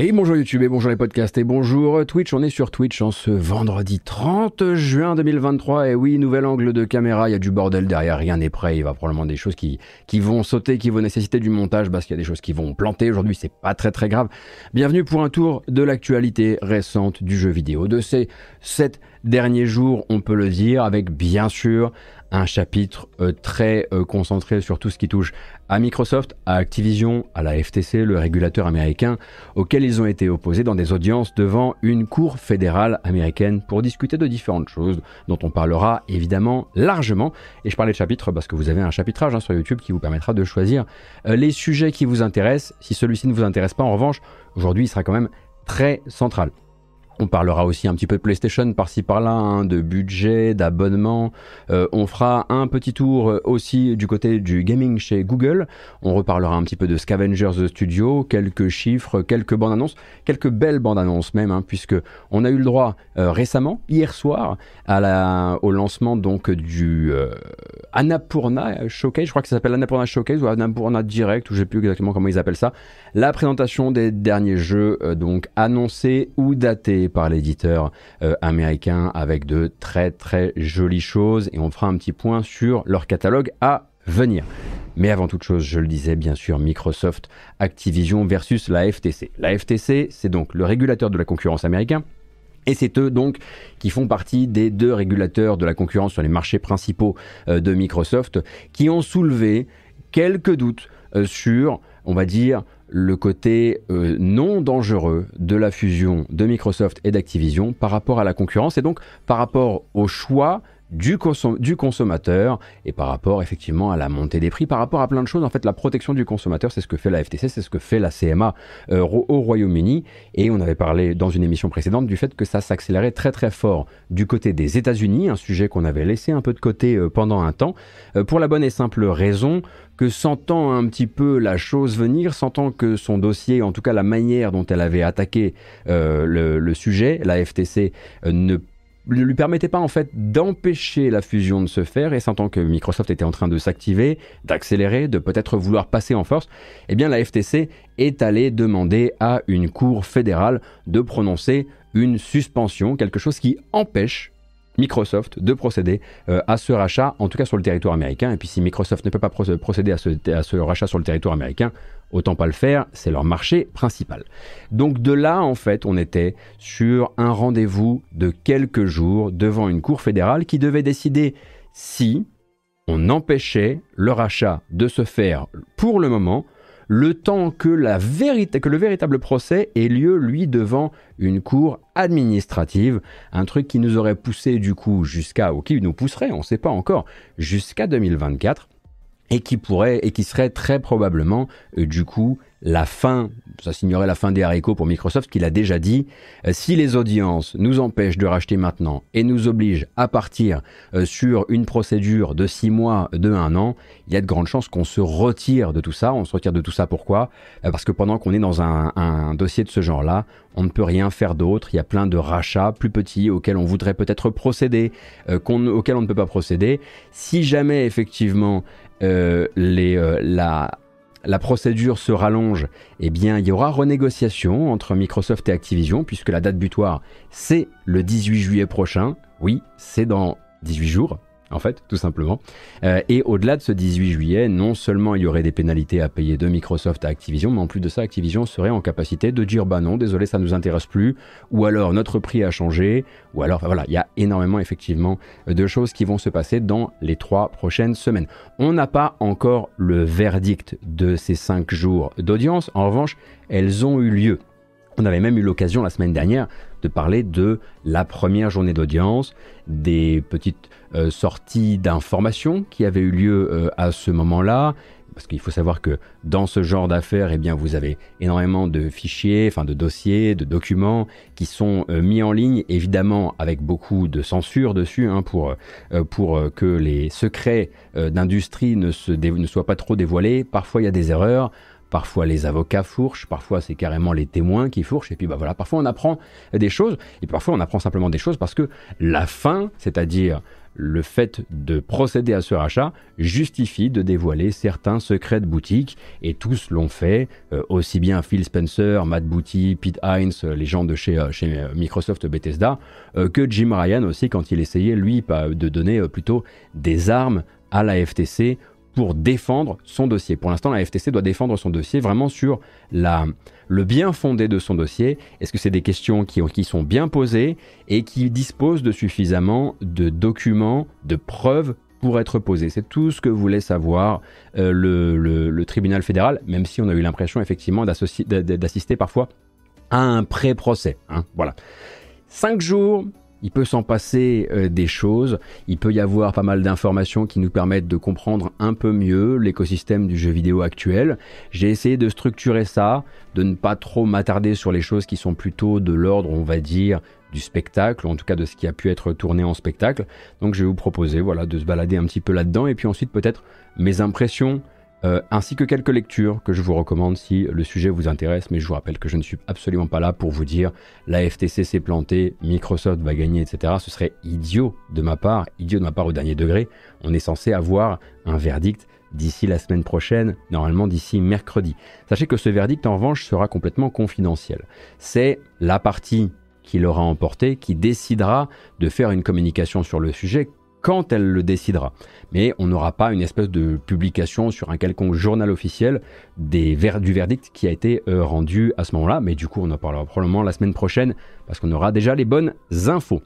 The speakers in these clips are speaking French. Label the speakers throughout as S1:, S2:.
S1: Et bonjour YouTube et bonjour les podcasts et bonjour Twitch. On est sur Twitch en ce vendredi 30 juin 2023. Et oui, nouvel angle de caméra. Il y a du bordel derrière. Rien n'est prêt. Il va probablement des choses qui, vont sauter, qui vont nécessiter du montage parce qu'il y a des choses qui vont planter. Aujourd'hui, c'est pas très très grave. Bienvenue pour un tour de l'actualité récente du jeu vidéo. De ces sept derniers jours, on peut le dire, avec bien sûr un chapitre euh, très euh, concentré sur tout ce qui touche à Microsoft, à Activision, à la FTC, le régulateur américain, auquel ils ont été opposés dans des audiences devant une cour fédérale américaine pour discuter de différentes choses dont on parlera évidemment largement. Et je parlais de chapitre parce que vous avez un chapitrage hein, sur YouTube qui vous permettra de choisir euh, les sujets qui vous intéressent. Si celui-ci ne vous intéresse pas, en revanche, aujourd'hui il sera quand même très central. On parlera aussi un petit peu de PlayStation par-ci par-là, hein, de budget, d'abonnement. Euh, on fera un petit tour euh, aussi du côté du gaming chez Google. On reparlera un petit peu de Scavengers Studio, quelques chiffres, quelques bandes annonces, quelques belles bandes annonces même, hein, puisque on a eu le droit euh, récemment, hier soir, au lancement donc du Annapurna Showcase. Je crois que ça s'appelle Annapurna Showcase ou Annapurna Direct, ou je sais plus exactement comment ils appellent ça. La présentation des derniers jeux donc annoncés ou datés par l'éditeur euh, américain avec de très très jolies choses et on fera un petit point sur leur catalogue à venir. Mais avant toute chose, je le disais bien sûr, Microsoft, Activision versus la FTC. La FTC, c'est donc le régulateur de la concurrence américain. Et c'est eux donc qui font partie des deux régulateurs de la concurrence sur les marchés principaux euh, de Microsoft qui ont soulevé quelques doutes euh, sur, on va dire, le côté euh, non dangereux de la fusion de Microsoft et d'Activision par rapport à la concurrence et donc par rapport au choix du, du, consommateur et par rapport effectivement à la montée des prix, par rapport à plein de choses. En fait, la protection du consommateur, c'est ce que fait la FTC, c'est ce que fait la CMA euh, au Royaume-Uni. Et on avait parlé dans une émission précédente du fait que ça s'accélérait très très fort du côté des États-Unis, un sujet qu'on avait laissé un peu de côté euh, pendant un temps, pour la bonne et simple raison que sentant un petit peu la chose venir, sentant que son dossier, en tout cas la manière dont elle avait attaqué euh, le, sujet, la FTC euh, ne lui permettait pas en fait d'empêcher la fusion de se faire et sentant que Microsoft était en train de s'activer, d'accélérer, de peut-être vouloir passer en force, eh bien la FTC est allée demander à une cour fédérale de prononcer une suspension, quelque chose qui empêche Microsoft de procéder euh, à ce rachat, en tout cas sur le territoire américain. Et puis si Microsoft ne peut pas procéder à ce, rachat sur le territoire américain, autant pas le faire, c'est leur marché principal. Donc de là, en fait, on était sur un rendez-vous de quelques jours devant une cour fédérale qui devait décider si on empêchait le rachat de se faire pour le moment le temps que, la que le véritable procès ait lieu, lui, devant une cour administrative, un truc qui nous aurait poussé du coup jusqu'à, ou qui nous pousserait, on ne sait pas encore, jusqu'à 2024 et qui pourrait et qui serait très probablement euh, du coup la fin, ça signerait la fin des haricots pour Microsoft, qu'il a déjà dit, euh, si les audiences nous empêchent de racheter maintenant et nous obligent à partir euh, sur une procédure de six mois, de un an, il y a de grandes chances qu'on se retire de tout ça. On se retire de tout ça pourquoi? Parce que pendant qu'on est dans un, dossier de ce genre-là, on ne peut rien faire d'autre. Il y a plein de rachats plus petits auxquels on voudrait peut-être procéder, auxquels on ne peut pas procéder. Si jamais effectivement les, euh, la, la procédure se rallonge, eh bien, il y aura renégociation entre Microsoft et Activision, puisque la date butoir, c'est le 18 juillet prochain. Oui, c'est dans 18 jours en fait, tout simplement. Euh, et au-delà de ce 18 juillet, non seulement il y aurait des pénalités à payer de Microsoft à Activision, mais en plus de ça, Activision serait en capacité de dire bah non, désolé, ça nous intéresse plus, ou alors notre prix a changé, ou alors voilà, il y a énormément effectivement de choses qui vont se passer dans les trois prochaines semaines. On n'a pas encore le verdict de ces cinq jours d'audience, en revanche, elles ont eu lieu. On avait même eu l'occasion la semaine dernière de parler de la première journée d'audience, des petites euh, sorties d'informations qui avaient eu lieu euh, à ce moment-là. Parce qu'il faut savoir que dans ce genre d'affaires, eh vous avez énormément de fichiers, enfin de dossiers, de documents qui sont euh, mis en ligne, évidemment avec beaucoup de censure dessus, hein, pour, pour que les secrets d'industrie ne, ne soient pas trop dévoilés. Parfois, il y a des erreurs. Parfois les avocats fourchent, parfois c'est carrément les témoins qui fourchent, et puis bah voilà, parfois on apprend des choses, et parfois on apprend simplement des choses parce que la fin, c'est-à-dire le fait de procéder à ce rachat justifie de dévoiler certains secrets de boutique et tous l'ont fait, euh, aussi bien Phil Spencer, Matt Booty, Pete Hines, les gens de chez, euh, chez Microsoft Bethesda, que Jim Ryan aussi quand il essayait lui de donner plutôt des armes à la FTC pour défendre son dossier. Pour l'instant, la FTC doit défendre son dossier vraiment sur la, le bien fondé de son dossier. Est-ce que c'est des questions qui, sont bien posées et qui disposent de suffisamment de documents, de preuves pour être posées? C'est tout ce que voulait savoir euh, le, le, tribunal fédéral, même si on a eu l'impression effectivement d'assister parfois à un pré-procès. Hein, voilà. Cinq jours, il peut s'en passer euh, des choses, il peut y avoir pas mal d'informations qui nous permettent de comprendre un peu mieux l'écosystème du jeu vidéo actuel. J'ai essayé de structurer ça, de ne pas trop m'attarder sur les choses qui sont plutôt de l'ordre, on va dire, du spectacle, ou en tout cas de ce qui a pu être tourné en spectacle. Donc je vais vous proposer voilà, de se balader un petit peu là-dedans, et puis ensuite peut-être mes impressions, euh, ainsi que quelques lectures que je vous recommande si le sujet vous intéresse, mais je vous rappelle que je ne suis absolument pas là pour vous dire la FTC s'est plantée, Microsoft va gagner, etc. Ce serait idiot de ma part, idiot de ma part au dernier degré. On est censé avoir un verdict d'ici la semaine prochaine, normalement d'ici mercredi. Sachez que ce verdict en revanche sera complètement confidentiel. C'est la partie qui l'aura emporté qui décidera de faire une communication sur le sujet quand elle le décidera. Mais on n'aura pas une espèce de publication sur un quelconque journal officiel des du verdict qui a été euh, rendu à ce moment-là. Mais du coup, on en parlera probablement la semaine prochaine parce qu'on aura déjà les bonnes infos.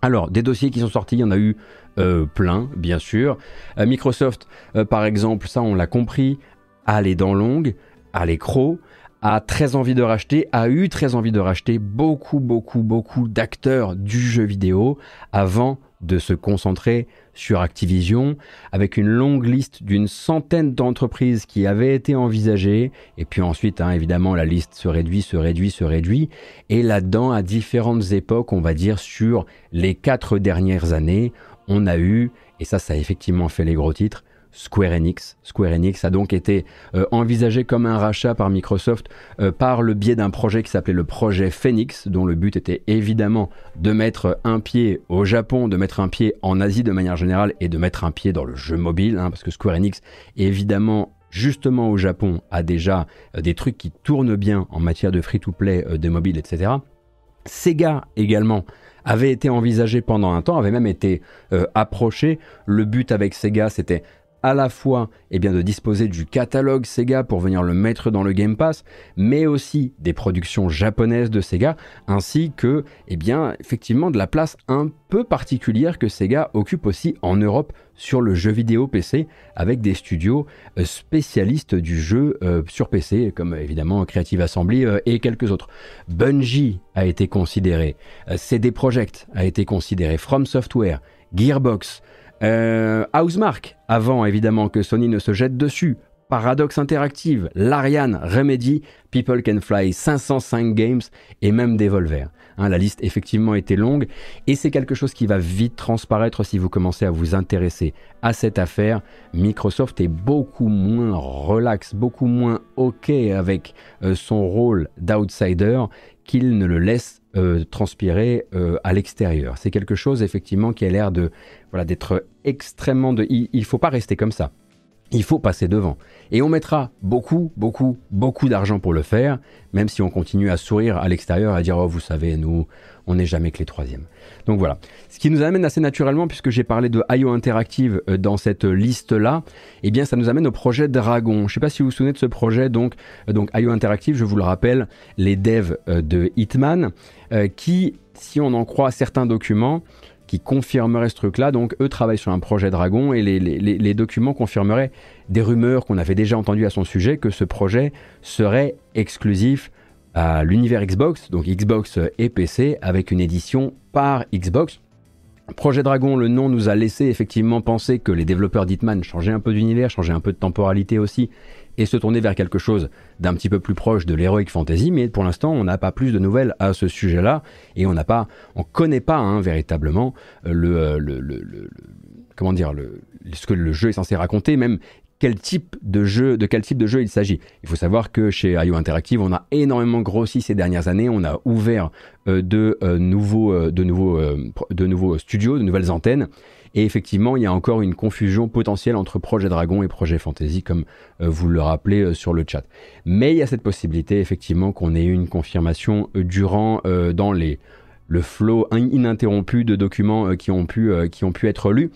S1: Alors, des dossiers qui sont sortis, il y en a eu euh, plein, bien sûr. Euh, Microsoft, par exemple, ça on l'a compris, a les dents longues, a les crocs, a très envie de racheter, a eu très envie de racheter beaucoup, beaucoup, beaucoup d'acteurs du jeu vidéo avant de se concentrer sur Activision, avec une longue liste d'une centaine d'entreprises qui avaient été envisagées, et puis ensuite, hein, évidemment, la liste se réduit, se réduit, se réduit, et là-dedans, à différentes époques, on va dire sur les quatre dernières années, on a eu, et ça, ça a effectivement fait les gros titres, Square Enix. Square Enix a donc été euh, envisagé comme un rachat par Microsoft euh, par le biais d'un projet qui s'appelait le projet Phoenix, dont le but était évidemment de mettre un pied au Japon, de mettre un pied en Asie de manière générale et de mettre un pied dans le jeu mobile, hein, parce que Square Enix, évidemment, justement au Japon, a déjà euh, des trucs qui tournent bien en matière de free-to-play, de mobile, etc. Sega également avait été envisagé pendant un temps, avait même été approché. Le but avec Sega, c'était à la fois eh de disposer du catalogue Sega pour venir le mettre dans le Game Pass, mais aussi des productions japonaises de Sega, ainsi que eh effectivement de la place un peu particulière que Sega occupe aussi en Europe sur le jeu vidéo PC, avec des studios euh, spécialistes du jeu euh, sur PC, comme évidemment Creative Assembly euh, et quelques autres. Bungie a été considéré, CD Projekt a été considéré, From Software, Gearbox, euh, Housemark, avant évidemment que Sony ne se jette dessus. Paradox Interactive, Larian, Remedy, People Can Fly, 505 Games et même Devolver. Hein, la liste effectivement était longue et c'est quelque chose qui va vite transparaître si vous commencez à vous intéresser à cette affaire. Microsoft est beaucoup moins relax, beaucoup moins ok avec euh, son rôle d'outsider qu'il ne le laisse euh, transpirer euh, à l'extérieur. C'est quelque chose effectivement qui a l'air de voilà d'être extrêmement de. Il, ne faut pas rester comme ça. Il faut passer devant. Et on mettra beaucoup, beaucoup, beaucoup d'argent pour le faire, même si on continue à sourire à l'extérieur, à dire, oh, vous savez, nous, on n'est jamais que les troisièmes. Donc voilà. Ce qui nous amène assez naturellement, puisque j'ai parlé de IO Interactive euh, dans cette liste-là, eh bien, ça nous amène au projet Dragon. Je ne sais pas si vous vous souvenez de ce projet, donc, euh, donc IO Interactive, je vous le rappelle, les devs euh, de Hitman, qui, si on en croit certains documents, qui confirmerait ce truc-là. Donc eux travaillent sur un projet Dragon et les, documents confirmeraient des rumeurs qu'on avait déjà entendues à son sujet que ce projet serait exclusif à l'univers Xbox, donc Xbox et PC, avec une édition par Xbox. Projet Dragon, le nom nous a laissé effectivement penser que les développeurs d'Hitman changeaient un peu d'univers, changeaient un peu de temporalité aussi, et se tourner vers quelque chose d'un petit peu plus proche de l'heroic fantasy, mais pour l'instant, on n'a pas plus de nouvelles à ce sujet-là, et on n'a pas, on connaît pas hein, véritablement euh, euh, le, le, le, comment dire, ce que le jeu est censé raconter, même quel type de jeu, de quel type de jeu il s'agit. Il faut savoir que chez IO Interactive, on a énormément grossi ces dernières années. On a ouvert euh, de, nouveaux, de, nouveaux, de nouveaux studios, de nouvelles antennes. Et effectivement, il y a encore une confusion potentielle entre Projet Dragon et Projet Fantasy, comme vous le rappelez sur le chat. Mais il y a cette possibilité, effectivement, qu'on ait une confirmation durant dans les, le flow ininterrompu de documents qui, ont pu, qui ont pu être lus.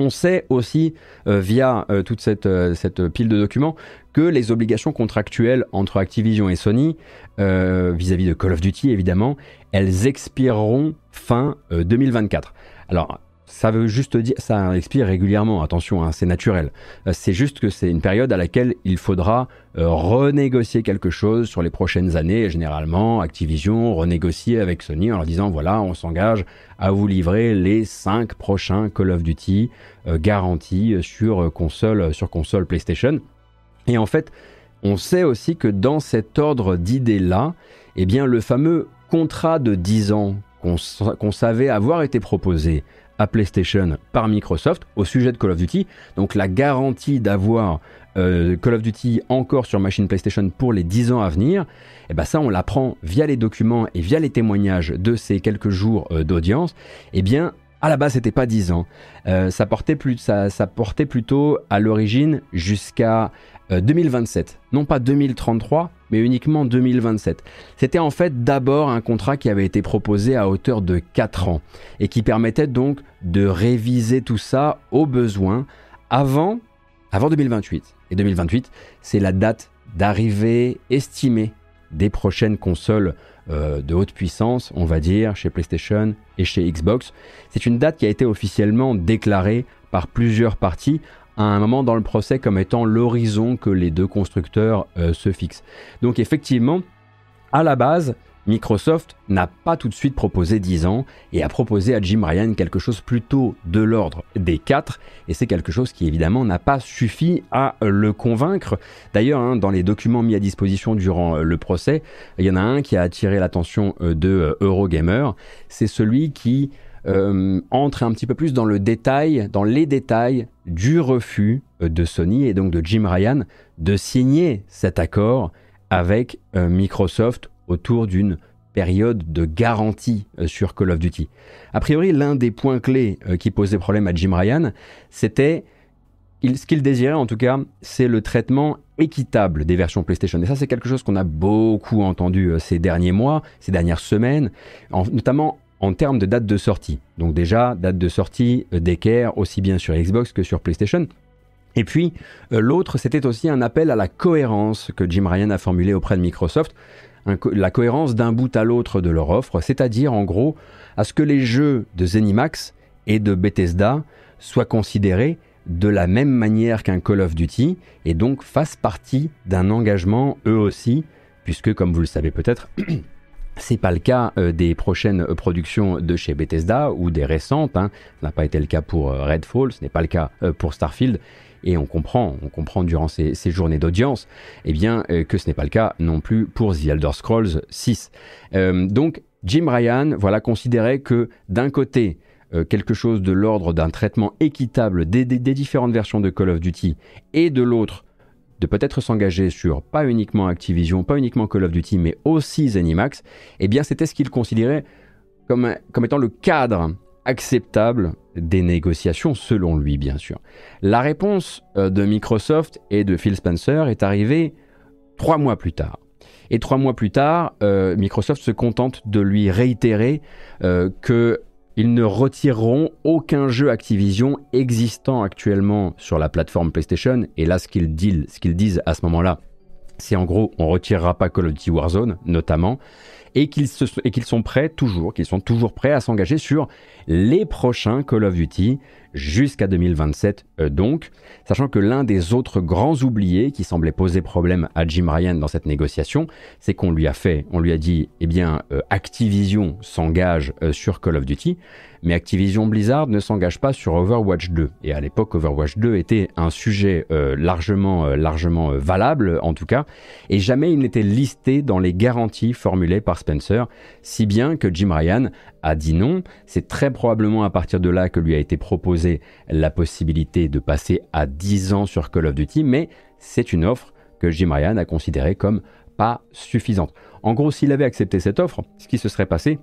S1: On sait aussi, euh, via euh, toute euh, cette, pile de documents, que les obligations contractuelles entre Activision et Sony, vis-à-vis de Call of Duty évidemment, elles expireront fin 2024. Alors, ça veut juste dire, ça expire régulièrement, attention, hein, c'est naturel. Euh, c'est juste que c'est une période à laquelle il faudra euh, renégocier quelque chose sur les prochaines années. Généralement, Activision renégocie avec Sony en leur disant voilà, on s'engage à vous livrer les 5 prochains Call of Duty euh, garantis sur console, sur console PlayStation. Et en fait, on sait aussi que dans cet ordre d'idées-là, eh bien, le fameux contrat de 10 ans qu'on savait avoir été proposé PlayStation par Microsoft au sujet de Call of Duty. Donc la garantie d'avoir euh, Call of Duty encore sur machine PlayStation pour les 10 ans à venir, et eh ben ça on l'apprend via les documents et via les témoignages de ces quelques jours euh, d'audience. Eh bien à la base, c'était pas 10 ans. Euh, ça, portait plus, ça, ça portait plutôt à l'origine jusqu'à 2027. Euh, non pas 2033, mais uniquement 2027. C'était en fait d'abord un contrat qui avait été proposé à hauteur de 4 ans et qui permettait donc de réviser tout ça au besoin avant, avant 2028. Et 2028, c'est la date d'arrivée estimée des prochaines consoles euh, de haute puissance, on va dire, chez PlayStation et chez Xbox. C'est une date qui a été officiellement déclarée par plusieurs parties à un moment dans le procès comme étant l'horizon que les deux constructeurs euh, se fixent. Donc effectivement, à la base, Microsoft n'a pas tout de suite proposé 10 ans et a proposé à Jim Ryan quelque chose plutôt de l'ordre des 4 et c'est quelque chose qui évidemment n'a pas suffi à le convaincre. D'ailleurs, hein, dans les documents mis à disposition durant euh, le procès, il y en a un qui a attiré l'attention euh, de Eurogamer, c'est celui qui entre un petit peu plus dans le détail, dans les détails du refus de Sony et donc de Jim Ryan de signer cet accord avec Microsoft autour d'une période de garantie euh, sur Call of Duty. A priori, l'un des points clés euh, qui posait problème à Jim Ryan, c'était ce qu'il désirait en tout cas, c'est le traitement équitable des versions PlayStation. Et ça, c'est quelque chose qu'on a beaucoup entendu euh, ces derniers mois, ces dernières semaines, notamment en termes de date de sortie. Donc déjà, date de sortie d'équerre aussi bien sur Xbox que sur PlayStation. Et puis, l'autre, c'était aussi un appel à la cohérence que Jim Ryan a formulé auprès de Microsoft la cohérence d'un bout à l'autre de leur offre, c'est-à-dire en gros à ce que les jeux de Zenimax et de Bethesda soient considérés de la même manière qu'un Call of Duty et donc fassent partie d'un engagement eux aussi, puisque comme vous le savez peut-être, c'est pas le cas euh, des prochaines productions de chez Bethesda ou des récentes. Hein. Ce n'a pas été le cas pour euh, Redfall, ce n'est pas le cas euh, pour Starfield et on comprend, on comprend durant ces, journées d'audience, eh euh, que ce n'est pas le cas non plus pour The Elder Scrolls 6. Euh, donc Jim Ryan, voilà, considérait que d'un côté euh, quelque chose de l'ordre d'un traitement équitable des, différentes versions de Call of Duty, et de l'autre de peut-être s'engager sur pas uniquement Activision, pas uniquement Call of Duty, mais aussi Zenimax, eh bien c'était ce qu'il considérait comme, comme étant le cadre acceptable des négociations, selon lui bien sûr. La réponse euh, de Microsoft et de Phil Spencer est arrivée trois mois plus tard. Et trois mois plus tard, euh, Microsoft se contente de lui réitérer euh, qu'ils ne retireront aucun jeu Activision existant actuellement sur la plateforme PlayStation. Et là, ce qu'ils disent, à ce moment-là, c'est en gros, on retirera pas Call of Duty Warzone, notamment et qu'ils sont prêts toujours, qu'ils sont toujours prêts à s'engager sur les prochains Call of Duty jusqu'à 2027 euh, donc, sachant que l'un des autres grands oubliés qui semblait poser problème à Jim Ryan dans cette négociation, c'est qu'on lui a fait, on lui a dit, eh bien, euh, Activision s'engage euh, sur Call of Duty, mais Activision Blizzard ne s'engage pas sur Overwatch 2. Et à l'époque, Overwatch 2 était un sujet largement, largement valable, en tout cas, et jamais il n'était listé dans les garanties formulées par Spencer, si bien que Jim Ryan a dit non. C'est très probablement à partir de là que lui a été proposé proposer la possibilité de passer à 10 ans sur Call of Duty, mais c'est une offre que Jim Ryan a considérée comme pas suffisante. En gros, s'il avait accepté cette offre, ce qui se serait passé,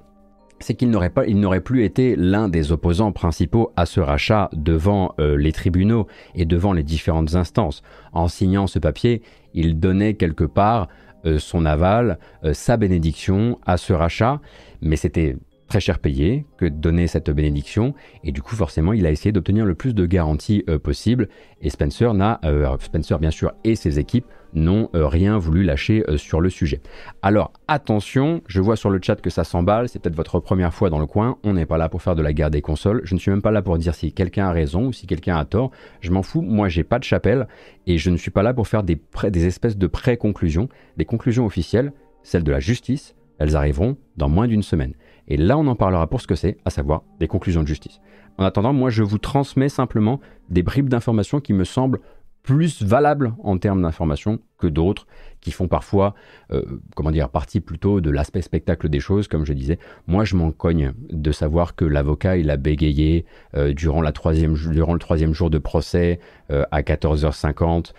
S1: c'est qu'il n'aurait pas, il n'aurait plus été l'un des opposants principaux à ce rachat devant euh, les tribunaux et devant les différentes instances. En signant ce papier, il donnait quelque part euh, son aval, euh, sa bénédiction à ce rachat, mais c'était très cher payé que de donner cette bénédiction. Et du coup forcément il a essayé d'obtenir le plus de garanties possible et Spencer n'a Spencer bien sûr et ses équipes n'ont euh, rien voulu lâcher euh, sur le sujet. Alors attention, je vois sur le chat que ça s'emballe, c'est peut-être votre première fois dans le coin, on n'est pas là pour faire de la guerre des consoles, je ne suis même pas là pour dire si quelqu'un a raison ou si quelqu'un a tort, je m'en fous, moi j'ai pas de chapelle et je ne suis pas là pour faire des, des espèces de pré-conclusions. Les conclusions officielles, celles de la justice, elles arriveront dans moins d'une semaine. Et là, on en parlera pour ce que c'est, à savoir des conclusions de justice. En attendant, moi, je vous transmets simplement des bribes d'informations qui me semblent plus valables en termes d'information que d'autres qui font parfois, euh, comment dire, partie plutôt de l'aspect spectacle des choses, comme je disais. Moi, je m'en cogne de savoir que l'avocat, il a bégayé euh, durant, la troisième, durant le troisième jour de procès euh, à 14h50,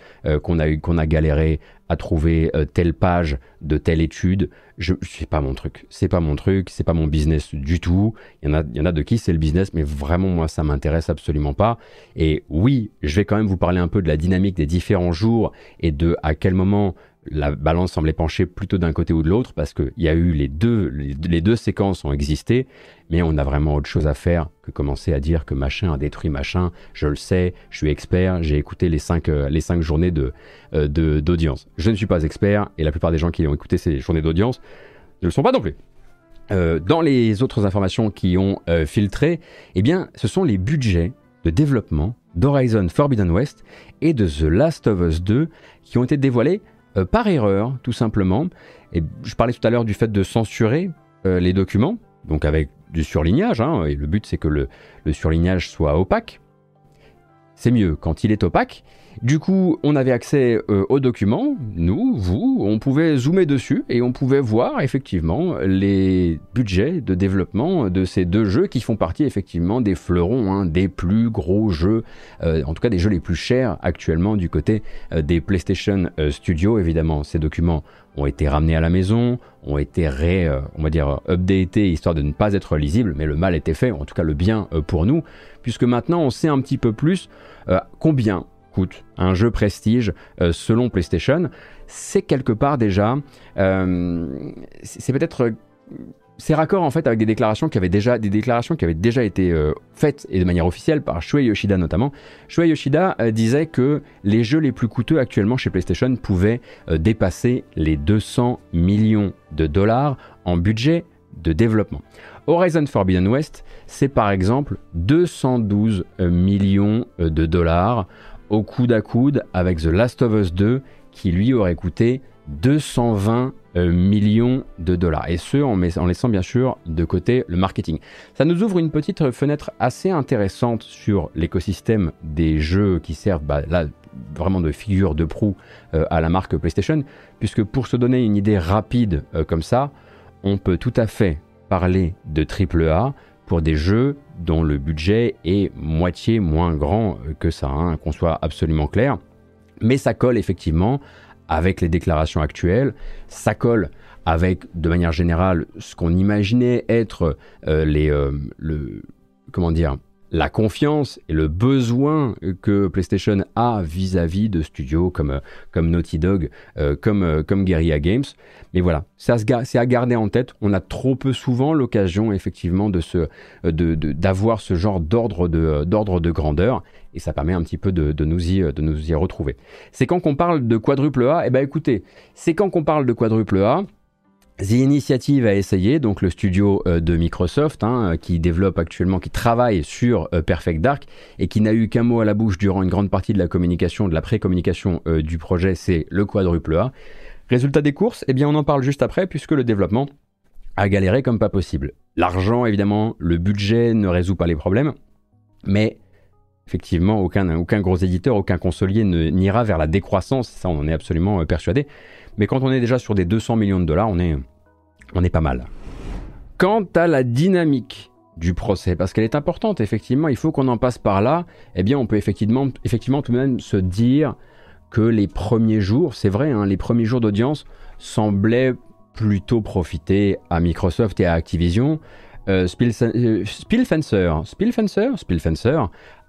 S1: qu'on a, qu'on a galéré à trouver telle page de telle étude. Je, c'est pas mon truc. C'est pas mon truc. C'est pas mon business du tout. Il y en a, il y en a de qui c'est le business, mais vraiment, moi, ça m'intéresse absolument pas. Et oui, je vais quand même vous parler un peu de la dynamique des différents jours et de à quel moment la balance semblait pencher plutôt d'un côté ou de l'autre parce qu'il y a eu les deux, les, deux séquences ont existé, mais on a vraiment autre chose à faire que commencer à dire que machin a détruit machin. Je le sais, je suis expert, j'ai écouté les cinq, euh, les cinq journées euh, de, d'audience. Je ne suis pas expert et la plupart des gens qui ont écouté ces journées d'audience ne le sont pas non plus. Euh, dans les autres informations qui ont filtré, eh bien, ce sont les budgets de développement d'Horizon Forbidden West et de The Last of Us 2 qui ont été dévoilés euh, par erreur, tout simplement. Et je parlais tout à l'heure du fait de censurer euh, les documents, donc avec du surlignage, hein, et le but c'est que le, le surlignage soit opaque. C'est mieux quand il est opaque, du coup, on avait accès euh, aux documents, nous, vous, on pouvait zoomer dessus et on pouvait voir effectivement les budgets de développement de ces deux jeux qui font partie effectivement des fleurons, hein, des plus gros jeux, euh, en tout cas des jeux les plus chers actuellement du côté euh, des PlayStation Studios. Évidemment, ces documents ont été ramenés à la maison, ont été ré, on va dire, updatés histoire de ne pas être lisibles, mais le mal était fait, en tout cas le bien pour nous, puisque maintenant on sait un petit peu plus combien un jeu prestige euh, selon PlayStation, c'est quelque part déjà, euh, c'est peut-être c'est raccord en fait avec des déclarations qui avaient déjà des déclarations qui avaient déjà été euh, faites et de manière officielle par Shuei Yoshida notamment. Shuei Yoshida disait que les jeux les plus coûteux actuellement chez PlayStation pouvaient dépasser les 200 millions de dollars en budget de développement. Horizon Forbidden West, c'est par exemple 212 millions de dollars au coude à coude avec The Last of Us 2 qui lui aurait coûté 220 euh, millions de dollars. Et ce, en, laissant bien sûr de côté le marketing. Ça nous ouvre une petite fenêtre assez intéressante sur l'écosystème des jeux qui servent bah, là vraiment de figure de proue euh, à la marque PlayStation, puisque pour se donner une idée rapide euh, comme ça, on peut tout à fait parler de AAA pour des jeux dont le budget est moitié moins grand que ça, hein, qu'on soit absolument clair. Mais ça colle effectivement avec les déclarations actuelles, ça colle avec de manière générale ce qu'on imaginait être euh, les, euh, le, comment dire, la confiance et le besoin que PlayStation a vis-à-vis de studios comme, comme Naughty Dog, euh, comme, euh, comme Guerrilla Games. Mais voilà, c'est à garder en tête. On a trop peu souvent l'occasion effectivement se, de, d'avoir ce genre d'ordre de, de grandeur et ça permet un petit peu de, de, nous, y, de nous y retrouver. C'est quand qu'on parle de quadruple A, eh ben écoutez, c'est quand qu'on parle de quadruple A, The Initiative a essayé, donc le studio euh, de Microsoft, hein, euh, qui développe actuellement, qui travaille sur euh, Perfect Dark et qui n'a eu qu'un mot à la bouche durant une grande partie de la communication, de la pré-communication du projet, c'est le quadruple A. Résultat des courses, eh bien on en parle juste après puisque le développement a galéré comme pas possible. L'argent, évidemment, le budget ne résout pas les problèmes, mais effectivement, aucun, aucun gros éditeur, aucun consolier n'ira vers la décroissance, ça on en est absolument persuadé. Mais quand on est déjà sur des 200 millions de dollars, on est, on est pas mal. Quant à la dynamique du procès parce qu'elle est importante effectivement il faut qu'on en passe par là eh bien on peut effectivement effectivement tout de même se dire que les premiers jours c'est vrai hein, les premiers jours d'audience semblaient plutôt profiter à Microsoft et à Activision euh, euh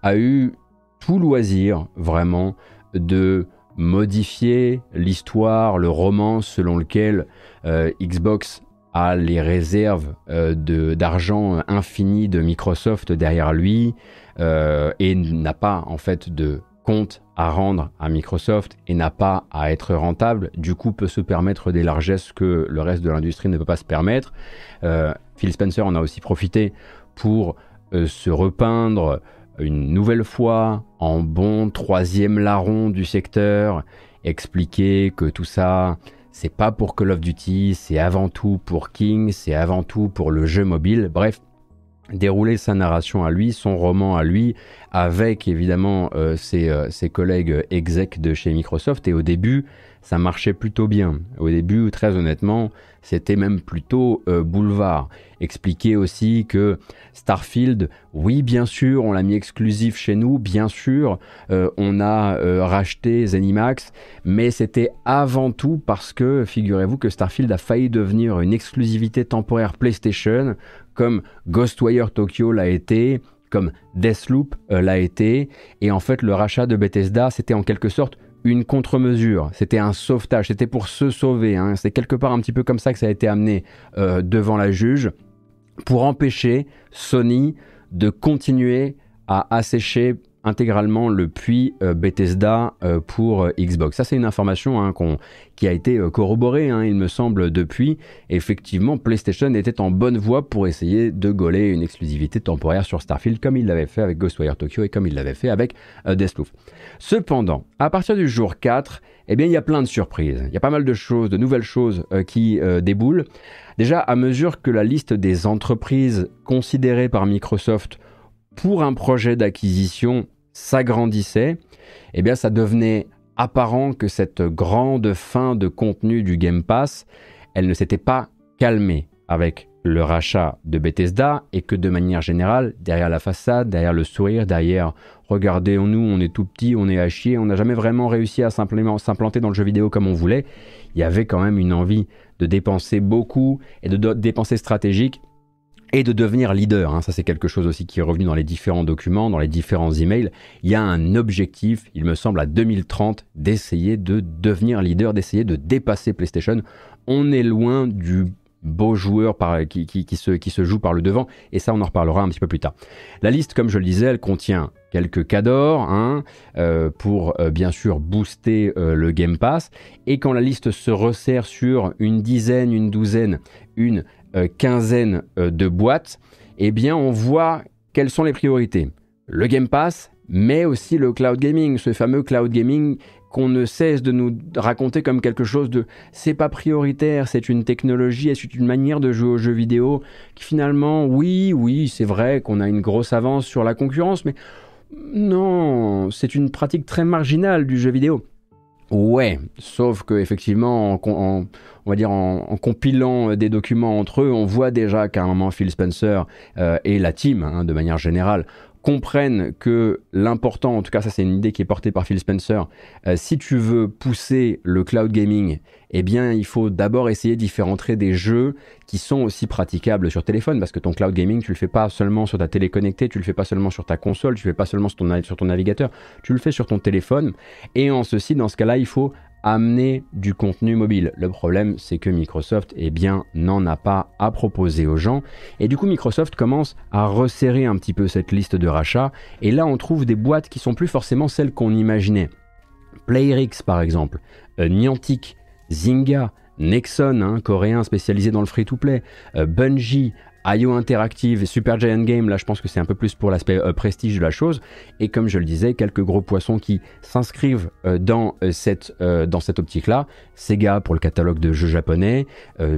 S1: a eu tout loisir vraiment de modifier l'histoire, le roman selon lequel euh, Xbox a les réserves euh, d'argent infini de Microsoft derrière lui euh, et n'a pas en fait de compte à rendre à Microsoft et n'a pas à être rentable, du coup peut se permettre des largesses que le reste de l'industrie ne peut pas se permettre. Phil Spencer en a aussi profité pour se repeindre une nouvelle fois en bon troisième larron du secteur, expliquer que tout ça, c'est pas pour Call of Duty, c'est avant tout pour King, c'est avant tout pour le jeu mobile. Bref, dérouler sa narration à lui, son roman à lui, avec évidemment euh, ses, euh, ses, collègues exec de chez Microsoft. Et au début, ça marchait plutôt bien. Au début, très honnêtement, c'était même plutôt euh, boulevard. Expliquer aussi que Starfield, oui, bien sûr, on l'a mis exclusif chez nous, bien sûr, euh, on a euh, racheté Zenimax, mais c'était avant tout parce que, figurez-vous que Starfield a failli devenir une exclusivité temporaire PlayStation, comme Ghostwire Tokyo l'a été, comme Deathloop l'a été, et en fait, le rachat de Bethesda, c'était en quelque sorte une contre-mesure, c'était un sauvetage, c'était pour se sauver. Hein. C'est quelque part un petit peu comme ça que ça a été amené euh, devant la juge pour empêcher Sony de continuer à assécher intégralement le puits euh, Bethesda euh, pour euh, Xbox. Ça, c'est une information hein, qui a été corroborée, hein, il me semble, depuis. Effectivement, PlayStation était en bonne voie pour essayer de gauler une exclusivité temporaire sur Starfield, comme il l'avait fait avec Ghostwire Tokyo et comme il l'avait fait avec Deathloop. Cependant, à partir du jour 4, eh bien, il y a plein de surprises. Il y a pas mal de choses, de nouvelles choses qui déboulent. Déjà, à mesure que la liste des entreprises considérées par Microsoft pour un projet d'acquisition s'agrandissait, eh bien ça devenait apparent que cette grande fin de contenu du Game Pass, elle ne s'était pas calmée avec le rachat de Bethesda et que de manière générale, derrière la façade, derrière le sourire, derrière regardez-nous, on est tout petit, on est à chier, on n'a jamais vraiment réussi à s'implanter dans le jeu vidéo comme on voulait, il y avait quand même une envie de dépenser beaucoup et de dépenser stratégique et de devenir leader. Hein. Ça, c'est quelque chose aussi qui est revenu dans les différents documents, dans les différents emails. Il y a un objectif, il me semble, à 2030, d'essayer de devenir leader, d'essayer de dépasser PlayStation. On est loin du beau joueur qui, se, joue par le devant, et ça, on en reparlera un petit peu plus tard. La liste, comme je le disais, elle contient quelques cadors hein, euh, pour euh, bien sûr booster euh, le Game Pass. Et quand la liste se resserre sur une dizaine, une douzaine, une quinzaine euh, de boîtes, eh bien on voit quelles sont les priorités. Le Game Pass, mais aussi le cloud gaming, ce fameux cloud gaming qu'on ne cesse de nous raconter comme quelque chose de c'est pas prioritaire, c'est une technologie, c'est une manière de jouer aux jeux vidéo qui finalement, oui, oui, c'est vrai qu'on a une grosse avance sur la concurrence, mais non, c'est une pratique très marginale du jeu vidéo. Ouais, sauf que effectivement, en, on va dire en, compilant des documents entre eux, on voit déjà qu'à un moment Phil Spencer euh, et la team, hein, de manière générale, comprennent que l'important, en tout cas ça c'est une idée qui est portée par Phil Spencer, euh, si tu veux pousser le cloud gaming, eh bien il faut d'abord essayer d'y faire entrer des jeux qui sont aussi praticables sur téléphone, parce que ton cloud gaming tu le fais pas seulement sur ta télé connectée, tu le fais pas seulement sur ta console, tu le fais pas seulement sur ton, sur ton navigateur, tu le fais sur ton téléphone, et en ceci, dans ce cas-là, il faut amener du contenu mobile. Le problème, c'est que Microsoft, eh n'en a pas à proposer aux gens. Et du coup, Microsoft commence à resserrer un petit peu cette liste de rachats. Et là, on trouve des boîtes qui sont plus forcément celles qu'on imaginait. PlayerX, par exemple, euh, Niantic, Zynga, Nexon, hein, coréen spécialisé dans le free-to-play, euh, Bungie, IO Interactive Super Giant Game, là je pense que c'est un peu plus pour l'aspect euh, prestige de la chose. Et comme je le disais, quelques gros poissons qui s'inscrivent euh, dans, euh, cette, dans cette optique-là. Sega pour le catalogue de jeux japonais,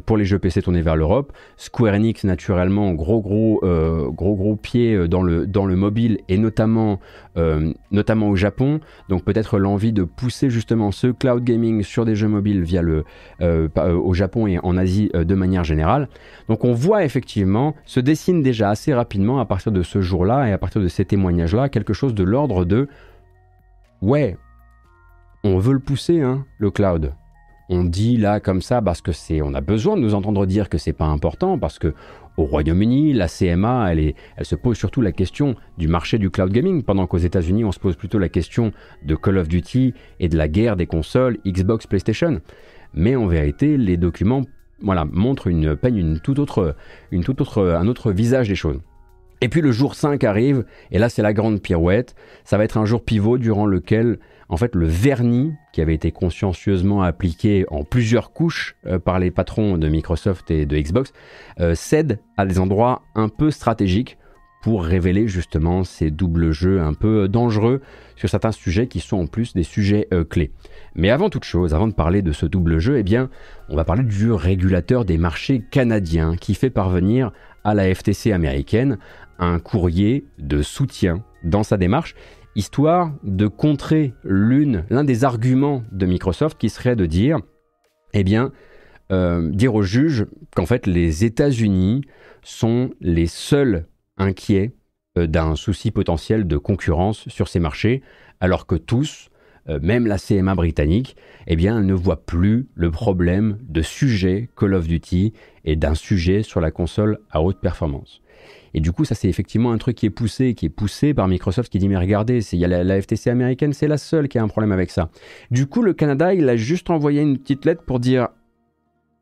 S1: pour les jeux PC tournés vers l'Europe. Square Enix naturellement, gros gros gros gros pied dans le mobile et notamment, notamment au Japon. Donc peut-être l'envie de pousser justement ce cloud gaming sur des jeux mobiles via le, au Japon et en Asie de manière générale. Donc on voit effectivement effectivement, se dessine déjà assez rapidement à partir de ce jour-là et à partir de ces témoignages-là, quelque chose de l'ordre de ouais, on veut le pousser, hein, le cloud. On dit là comme ça parce que c'est, on a besoin de nous entendre dire que c'est pas important parce que au Royaume-Uni, la CMA, elle, se pose surtout la question du marché du cloud gaming, pendant qu'aux États-Unis, on se pose plutôt la question de Call of Duty et de la guerre des consoles Xbox, PlayStation. Mais en vérité, les documents montrent une, peignent une toute autre, une toute autre, un autre visage des choses. Et puis le jour 5 arrive, et là c'est la grande pirouette. Ça va être un jour pivot durant lequel, en fait, le vernis qui avait été consciencieusement appliqué en plusieurs couches euh, par les patrons de Microsoft et de Xbox euh, cède à des endroits un peu stratégiques pour révéler justement ces doubles jeux un peu dangereux sur certains sujets qui sont en plus des sujets euh, clés. Mais avant toute chose, avant de parler de ce double jeu, eh bien, on va parler du régulateur des marchés canadiens qui fait parvenir à la FTC américaine un courrier de soutien dans sa démarche, histoire de contrer l'une, l'un des arguments de Microsoft qui serait de dire, eh bien, euh, aux qu'en fait les États-Unis sont les seuls inquiets euh, d'un souci potentiel de concurrence sur ces marchés, alors que tous, euh, même la CMA britannique, eh bien, ne voit plus le problème de sujet Call of Duty et d'un sujet sur la console à haute performance. Et du coup, ça, c'est effectivement un truc qui est poussé, qui est poussé par Microsoft qui dit, mais regardez, il y a la, FTC américaine, c'est la seule qui a un problème avec ça. Du coup, le Canada, il a juste envoyé une petite lettre pour dire,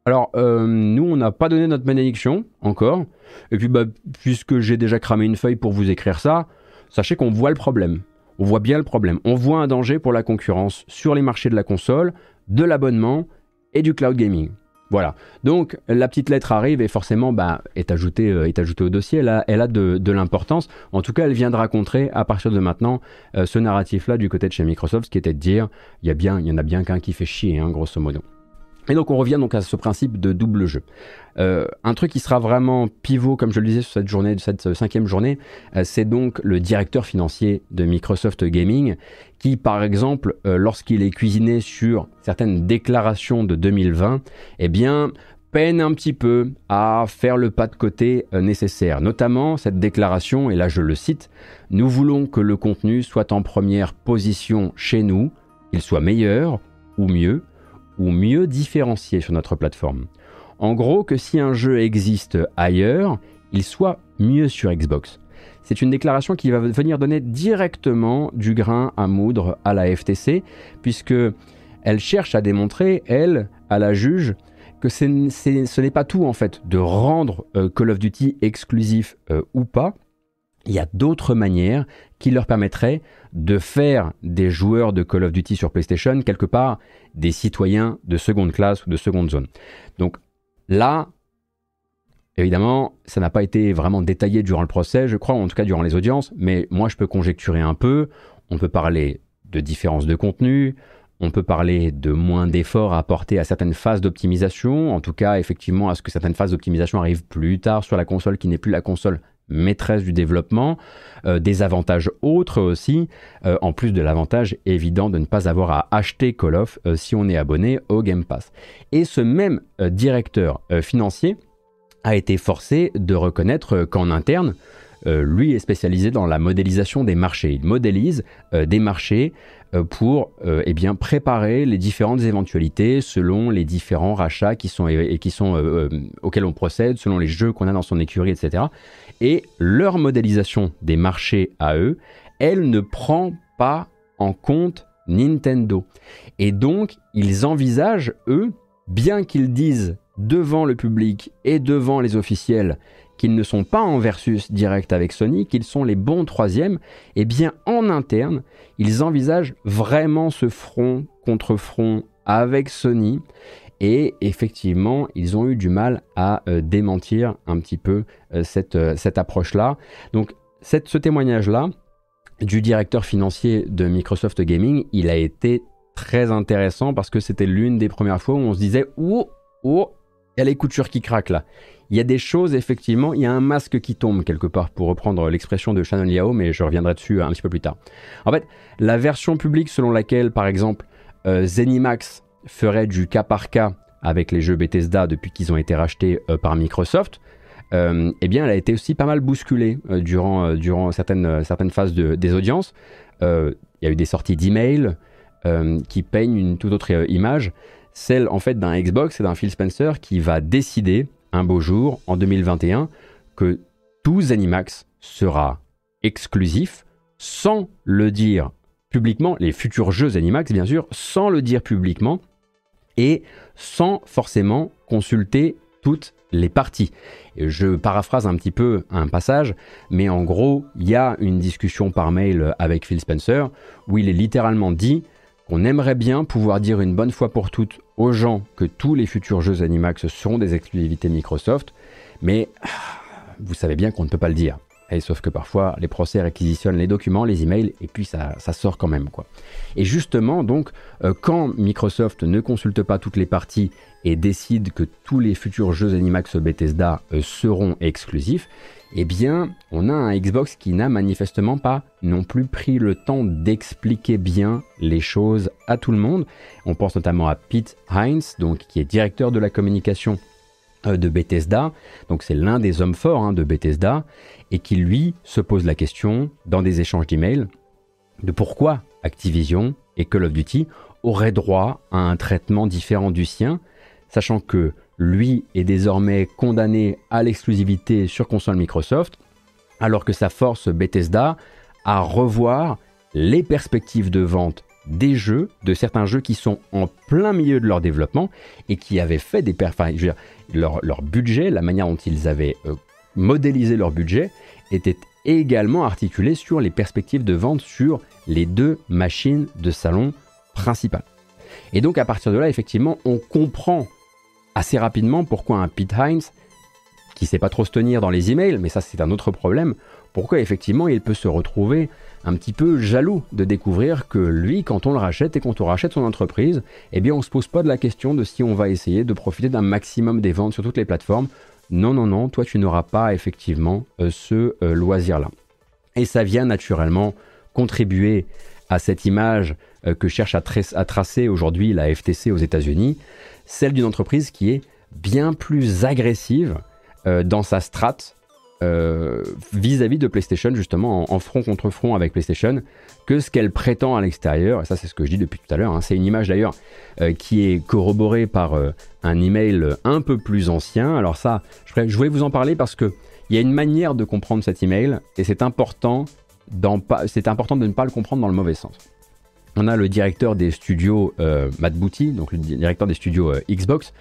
S1: alors, euh, nous, on n'a pas donné notre bénédiction encore. Et puis, bah, puisque j'ai déjà cramé une feuille pour vous écrire ça, sachez qu'on voit le problème. On voit bien le problème. On voit un danger pour la concurrence sur les marchés de la console, de l'abonnement et du cloud gaming. Voilà. Donc la petite lettre arrive et forcément bah, est, ajoutée, euh, est ajoutée au dossier. Elle a, de, l'importance. En tout cas, elle vient de raconter à partir de maintenant euh, ce narratif-là du côté de chez Microsoft, ce qui était de dire il y, a bien, il y en a bien qu'un qui fait chier, hein, grosso modo. Et donc on revient donc à ce principe de double jeu. Euh, un truc qui sera vraiment pivot, comme je le disais sur cette journée, cette cinquième journée, euh, c'est donc le directeur financier de Microsoft Gaming, qui par exemple, euh, lorsqu'il est cuisiné sur certaines déclarations de 2020, eh bien peine un petit peu à faire le pas de côté nécessaire. Notamment cette déclaration, et là je le cite, Nous voulons que le contenu soit en première position chez nous, qu'il soit meilleur ou mieux, ou mieux différencier sur notre plateforme. En gros, que si un jeu existe ailleurs, il soit mieux sur Xbox. C'est une déclaration qui va venir donner directement du grain à moudre à la FTC, puisque elle cherche à démontrer, elle, à la juge, que ce n'est pas tout en fait de rendre euh, Call of Duty exclusif euh, ou pas, il y a d'autres manières qui leur permettraient de faire des joueurs de Call of Duty sur PlayStation quelque part des citoyens de seconde classe ou de seconde zone. Donc là, évidemment, ça n'a pas été vraiment détaillé durant le procès, je crois, en tout cas durant les audiences, mais moi je peux conjecturer un peu, on peut parler de différence de contenu, on peut parler de moins d'efforts à apporter à certaines phases d'optimisation, en tout cas effectivement à ce que certaines phases d'optimisation arrivent plus tard sur la console qui n'est plus la console maîtresse du développement, euh, des avantages autres aussi, euh, en plus de l'avantage évident de ne pas avoir à acheter Call of euh, si on est abonné au Game Pass. Et ce même directeur financier a été forcé de reconnaître qu'en interne, lui est spécialisé dans la modélisation des marchés. Il modélise des marchés pour eh bien, préparer les différentes éventualités selon les différents rachats qui sont, et qui sont, auxquels on procède, selon les jeux qu'on a dans son écurie, etc et leur modélisation des marchés à eux, elle ne prend pas en compte Nintendo. Et donc, ils envisagent, eux, bien qu'ils disent devant le public et devant les officiels qu'ils ne sont pas en versus direct avec Sony, qu'ils sont les bons troisièmes, eh bien en interne, ils envisagent vraiment ce front contre front avec Sony et effectivement, ils ont eu du mal à euh, démentir un petit peu euh, cette, euh, cette approche-là. Donc ce témoignage-là du directeur financier de Microsoft Gaming, il a été très intéressant parce que c'était l'une des premières fois où on se disait oh, oh, il y a les coutures qui craquent là. Il y a des choses, effectivement, il y a un masque qui tombe quelque part, pour reprendre l'expression de Shannon Liao, mais je reviendrai dessus un petit peu plus tard. En fait, la version publique selon laquelle, par exemple, Zenimax ferait du cas par cas avec les jeux Bethesda depuis qu'ils ont été rachetés euh, par Microsoft, eh bien, elle a été aussi pas mal bousculée durant, durant certaines, certaines phases des audiences. Il y a eu des sorties d'emails qui peignent une toute autre image, celle en fait d'un Xbox et d'un Phil Spencer qui va décider un beau jour, en 2021, que tout Zenimax sera exclusif sans le dire publiquement, les futurs jeux Zenimax bien sûr, sans le dire publiquement et sans forcément consulter toutes les parties. Je paraphrase un petit peu un passage, mais en gros, il y a une discussion par mail avec Phil Spencer où il est littéralement dit qu'on aimerait bien pouvoir dire une bonne fois pour toutes aux gens que tous les futurs jeux Animax seront des exclusivités Microsoft, mais ah, vous savez bien qu'on ne peut pas le dire. Sauf que parfois, les procès réquisitionnent les documents, les emails, et puis ça, sort quand même. Et justement, donc, euh, quand Microsoft ne consulte pas toutes les parties et décide que tous les futurs jeux Animax Bethesda euh, seront exclusifs, eh bien, on a un Xbox qui n'a manifestement pas non plus pris le temps d'expliquer bien les choses à tout le monde. On pense notamment à Pete Hines, donc, qui est directeur de la communication euh, de Bethesda, donc c'est l'un des hommes forts hein, de Bethesda, et qui lui se pose la question dans des échanges d'emails de pourquoi Activision et Call of Duty auraient droit à un traitement différent du sien, sachant que lui est désormais condamné à l'exclusivité sur console Microsoft, alors que ça force Bethesda à revoir les perspectives de vente des jeux, de certains jeux qui sont en plein milieu de leur développement et qui avaient fait des enfin, leur, budget, la manière dont ils avaient euh, modélisé leur budget, était également articulé sur les perspectives de vente sur les deux machines de salon principales. Et donc à partir de là, effectivement, on comprend assez rapidement pourquoi un Pete Hines, qui sait pas trop se tenir dans les emails, mais ça c'est un autre problème, pourquoi effectivement il peut se retrouver un petit peu jaloux de découvrir que lui, quand on le rachète et quand on rachète son entreprise, eh bien on se pose pas de la question de si on va essayer de profiter d'un maximum des ventes sur toutes les plateformes. Non, non, non, toi tu n'auras pas effectivement euh, ce euh, loisir-là. Et ça vient naturellement contribuer à cette image euh, que cherche à, à tracer aujourd'hui la FTC aux États-Unis, celle d'une entreprise qui est bien plus agressive dans sa strate euh, vis-à-vis de PlayStation, justement, en, front contre front avec PlayStation, que ce qu'elle prétend à l'extérieur. Et ça, c'est ce que je dis depuis tout à l'heure. Hein. C'est une image d'ailleurs euh, qui est corroborée par euh, un email un peu plus ancien. Alors ça, je, voulais vous en parler parce que il y a une manière de comprendre cet email et c'est important, c'est important de ne pas le comprendre dans le mauvais sens. On a le directeur des studios Matt Booty, donc le directeur des studios Xbox,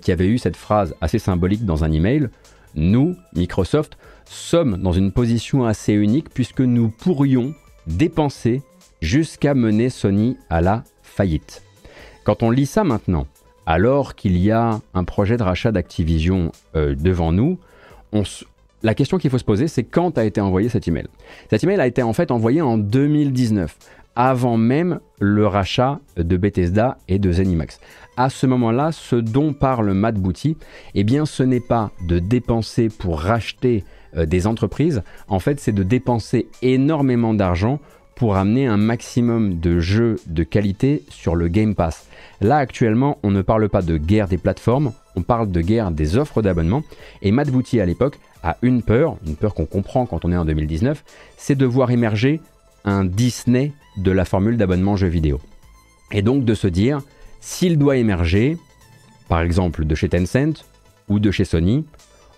S1: qui avait eu cette phrase assez symbolique dans un email nous, Microsoft, sommes dans une position assez unique puisque nous pourrions dépenser jusqu'à mener Sony à la faillite. Quand on lit ça maintenant, alors qu'il y a un projet de rachat d'Activision euh, devant nous, la question qu'il faut se poser, c'est quand a été envoyé cet email? Cet email a été en fait envoyé en 2019, avant même le rachat de Bethesda et de Zenimax à ce moment-là, ce dont parle Matt Booty, eh bien, ce n'est pas de dépenser pour racheter euh, des entreprises. En fait, c'est de dépenser énormément d'argent pour amener un maximum de jeux de qualité sur le Game Pass. Là, actuellement, on ne parle pas de guerre des plateformes, on parle de guerre des offres d'abonnement. Et Matt Booty, à l'époque, a une peur, une peur qu'on comprend quand on est en 2019, c'est de voir émerger un Disney de la formule d'abonnement jeux vidéo. Et donc de se dire, s'il doit émerger, par exemple de chez Tencent ou de chez Sony,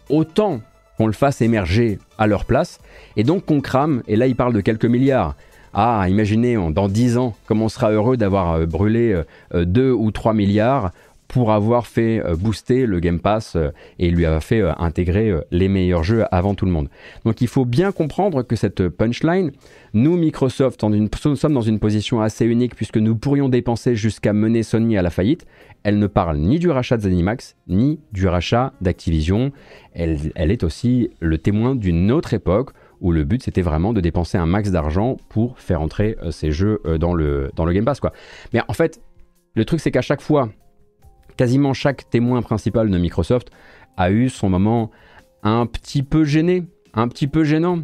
S1: autant qu'on le fasse émerger à leur place, et donc qu'on crame, et là il parle de quelques milliards. Ah, imaginez, dans 10 ans, comme on sera heureux d'avoir euh, brûlé 2 euh, ou 3 milliards pour avoir fait euh, booster le Game Pass euh, et lui avoir fait euh, intégrer les meilleurs jeux avant tout le monde. Donc il faut bien comprendre que cette punchline, nous Microsoft, nous sommes dans une position assez unique puisque nous pourrions dépenser jusqu'à mener Sony à la faillite. Elle ne parle ni du rachat de Zenimax, ni du rachat d'Activision. Elle, elle est aussi le témoin d'une autre époque où le but c'était vraiment de dépenser un max d'argent pour faire entrer ces jeux dans le, dans le Game Pass. Quoi. Mais en fait, le truc c'est qu'à chaque fois quasiment chaque témoin principal de Microsoft a eu son moment un petit peu gêné, un petit peu gênant.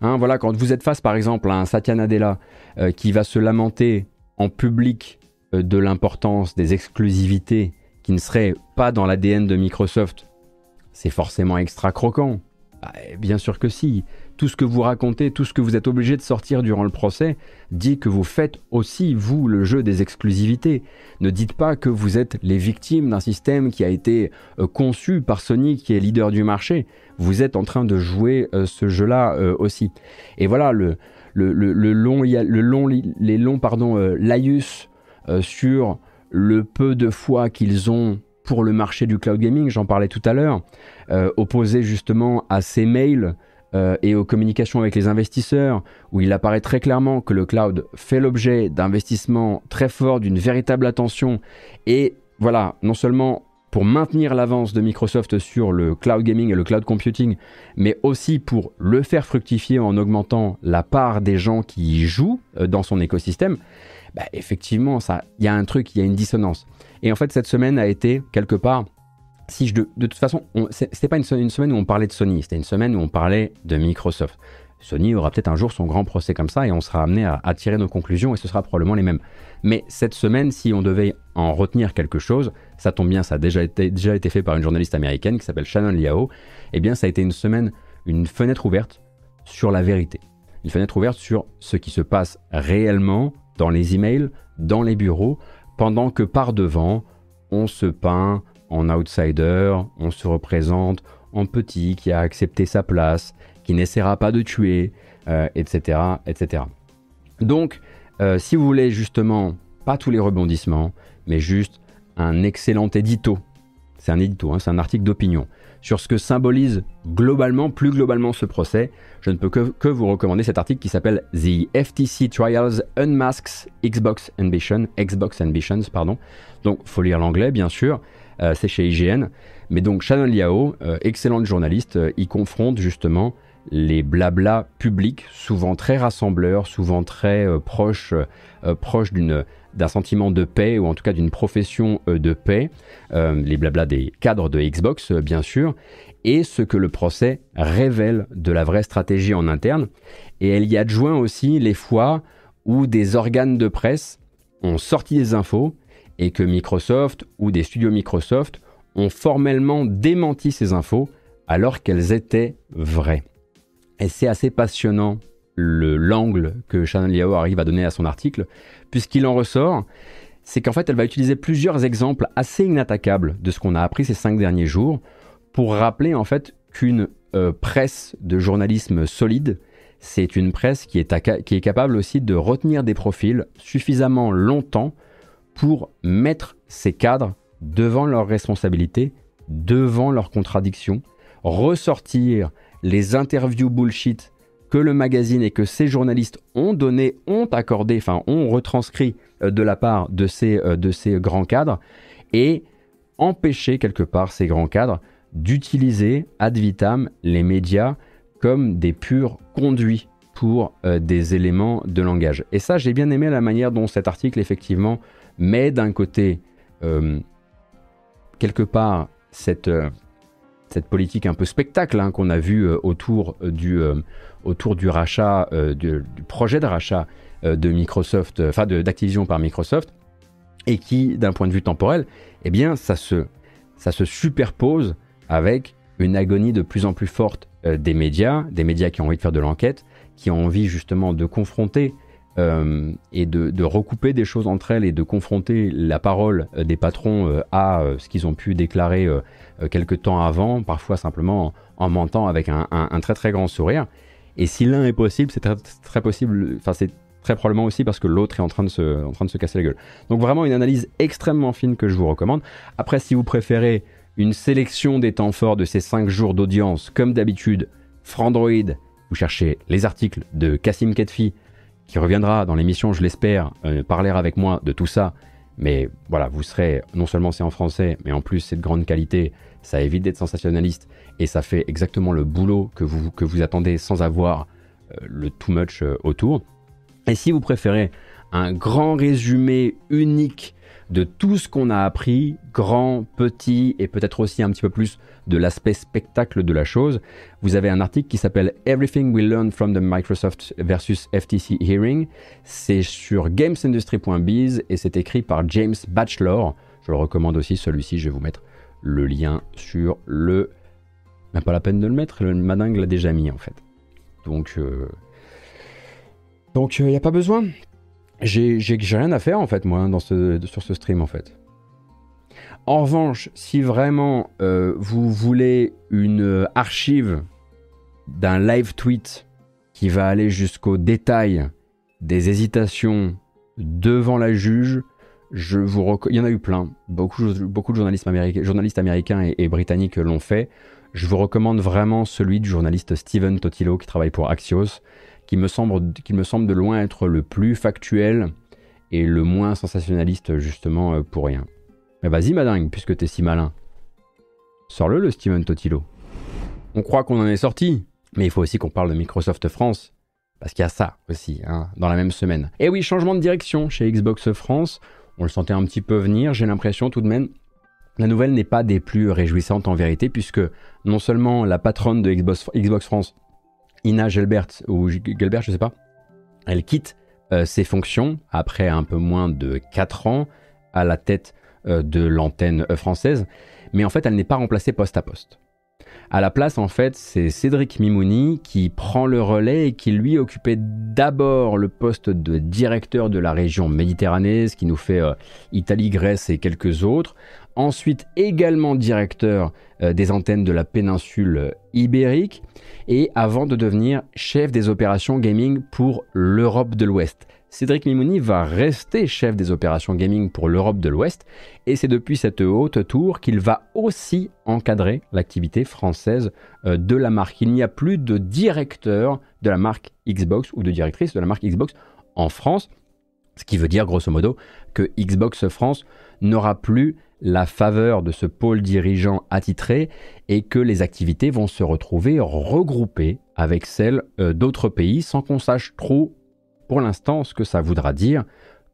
S1: Hein, voilà, quand vous êtes face par exemple à un Satya Nadella euh, qui va se lamenter en public euh, de l'importance des exclusivités qui ne seraient pas dans l'ADN de Microsoft, c'est forcément extra croquant. Bah, bien sûr que si. Tout ce que vous racontez, tout ce que vous êtes obligé de sortir durant le procès, dit que vous faites aussi, vous, le jeu des exclusivités. Ne dites pas que vous êtes les victimes d'un système qui a été euh, conçu par Sony, qui est leader du marché. Vous êtes en train de jouer euh, ce jeu-là euh, aussi. Et voilà, le, long, long, les longs pardon, laïus sur le peu de foi qu'ils ont pour le marché du cloud gaming, j'en parlais tout à l'heure, opposé justement à ces mails euh, et aux communications avec les investisseurs, où il apparaît très clairement que le cloud fait l'objet d'investissements très forts, d'une véritable attention, et voilà, non seulement pour maintenir l'avance de Microsoft sur le cloud gaming et le cloud computing, mais aussi pour le faire fructifier en augmentant la part des gens qui y jouent euh, dans son écosystème, bah, effectivement, il y a un truc, il y a une dissonance. Et en fait, cette semaine a été quelque part, si je de, toute façon, c'était pas une, semaine où on parlait de Sony, c'était une semaine où on parlait de Microsoft. Sony aura peut-être un jour son grand procès comme ça et on sera amené à, tirer nos conclusions et ce sera probablement les mêmes. Mais cette semaine, si on devait en retenir quelque chose, ça tombe bien, ça a déjà été, déjà été fait par une journaliste américaine qui s'appelle Shannon Liao, eh bien ça a été une semaine, une fenêtre ouverte sur la vérité. Une fenêtre ouverte sur ce qui se passe réellement dans les emails, dans les bureaux, pendant que par devant, on se peint en outsider, on se représente en petit qui a accepté sa place, qui n'essaiera pas de tuer, etc., euh, etc. Donc, euh, si vous voulez justement, pas tous les rebondissements, mais juste un excellent édito, c'est un édito, hein, c'est un article d'opinion, sur ce que symbolise globalement, plus globalement ce procès, je ne peux que, vous recommander cet article qui s'appelle The FTC Trials Unmasks Xbox Ambition, Xbox Ambitions, pardon. Donc, faut lire l'anglais, bien sûr. Euh, c'est chez IGN. Mais donc, Shannon Liao, euh, excellente journaliste, euh, y confronte justement les blablas publics, souvent très rassembleurs, souvent très proches, d'un sentiment de paix ou en tout cas d'une profession de paix, les blablas des cadres de Xbox bien sûr, et ce que le procès révèle de la vraie stratégie en interne. Et elle y adjoint aussi les fois où des organes de presse ont sorti des infos et que Microsoft ou des studios Microsoft ont formellement démenti ces infos alors qu'elles étaient vraies. Et c'est assez passionnant l'angle que Shannon Liao arrive à donner à son article, puisqu'il en ressort, c'est qu'en fait, elle va utiliser plusieurs exemples assez inattaquables de ce qu'on a appris ces cinq derniers jours pour rappeler en fait qu'une euh, presse de journalisme solide, c'est une presse qui est, qui est capable aussi de retenir des profils suffisamment longtemps pour mettre ses cadres devant leurs responsabilités, devant leurs contradictions, ressortir les interviews bullshit que le magazine et que ces journalistes ont donné, ont accordé, enfin ont retranscrit euh, de la part de ces, euh, ces grands cadres et empêcher quelque part ces grands cadres d'utiliser ad vitam les médias comme des purs conduits pour euh, des éléments de langage. Et ça, j'ai bien aimé la manière dont cet article, effectivement, met d'un côté, quelque part, cette, cette politique un peu spectacle hein, qu'on a vu autour du, autour du rachat, euh, du, projet de rachat euh, de Microsoft, euh, enfin d'Activision par Microsoft, et qui, d'un point de vue temporel, eh bien, ça se superpose avec une agonie de plus en plus forte des médias, des médias qui ont envie de faire de l'enquête, qui ont envie justement de confronter et de, recouper des choses entre elles et de confronter la parole des patrons à ce qu'ils ont pu déclarer quelques temps avant, parfois simplement en, mentant avec un, très très grand sourire. Et si l'un est possible, c'est très, possible, enfin c'est très probablement aussi parce que l'autre est en train, de se, en train de se casser la gueule. Donc vraiment une analyse extrêmement fine que je vous recommande. Après, si vous préférez une sélection des temps forts de ces 5 jours d'audience, comme d'habitude, Frandroid, vous cherchez les articles de Kassim Ketfi, qui reviendra dans l'émission, je l'espère, euh, parler avec moi de tout ça. Mais voilà, vous serez, non seulement c'est en français, mais en plus c'est de grande qualité, ça évite d'être sensationnaliste et ça fait exactement le boulot que vous, que vous attendez sans avoir euh, le too much euh, autour. Et si vous préférez un grand résumé unique de tout ce qu'on a appris, grand, petit, et peut-être aussi un petit peu plus de l'aspect spectacle de la chose, vous avez un article qui s'appelle Everything We Learned from the Microsoft versus FTC Hearing. C'est sur gamesindustry.biz et c'est écrit par James Batchelor. Je le recommande aussi, celui-ci, je vais vous mettre le lien sur le Même pas la peine de le mettre, le madingue l'a déjà mis en fait. Donc, euh, donc il n'y a pas besoin. J'ai rien à faire en fait moi dans ce, sur ce stream en fait. En revanche, si vraiment vous voulez une archive d'un live tweet qui va aller jusqu'au détail des hésitations devant la juge, je vous il y en a eu plein. Beaucoup, beaucoup de journalistes américains, journalistes américains et, britanniques l'ont fait. Je vous recommande vraiment celui du journaliste Steven Totilo qui travaille pour Axios, qui me semble, de loin être le plus factuel et le moins sensationnaliste justement euh, pour rien. Mais vas-y madingue, puisque t'es si malin. Sors-le le Steven Totilo. On croit qu'on en est sorti, mais il faut aussi qu'on parle de Microsoft France. Parce qu'il y a ça aussi, hein, dans la même semaine. Et oui, changement de direction chez Xbox France. On le sentait un petit peu venir, j'ai l'impression tout de même. La nouvelle n'est pas des plus réjouissantes en vérité, puisque non seulement la patronne de Xbox France, Ina Gelbert, ou Gelbert, je sais pas, elle quitte euh, ses fonctions après un peu moins de 4 ans à la tête euh, de l'antenne euh, française, mais en fait elle n'est pas remplacée poste à poste. À la place, en fait, c'est Cédric Mimouni qui prend le relais et qui lui occupait d'abord le poste de directeur de la région méditerranée, ce qui nous fait Italie, Grèce et quelques autres. Ensuite, également directeur euh, des antennes de la péninsule ibérique. Et avant de devenir chef des opérations gaming pour l'Europe de l'Ouest. Cédric Mimouni va rester chef des opérations gaming pour l'Europe de l'Ouest et c'est depuis cette haute tour qu'il va aussi encadrer l'activité française euh, de la marque. Il n'y a plus de directeur de la marque Xbox ou de directrice de la marque Xbox en France, ce qui veut dire grosso modo que Xbox France n'aura plus la faveur de ce pôle dirigeant attitré et que les activités vont se retrouver regroupées avec celles euh, d'autres pays sans qu'on sache trop pour l'instant ce que ça voudra dire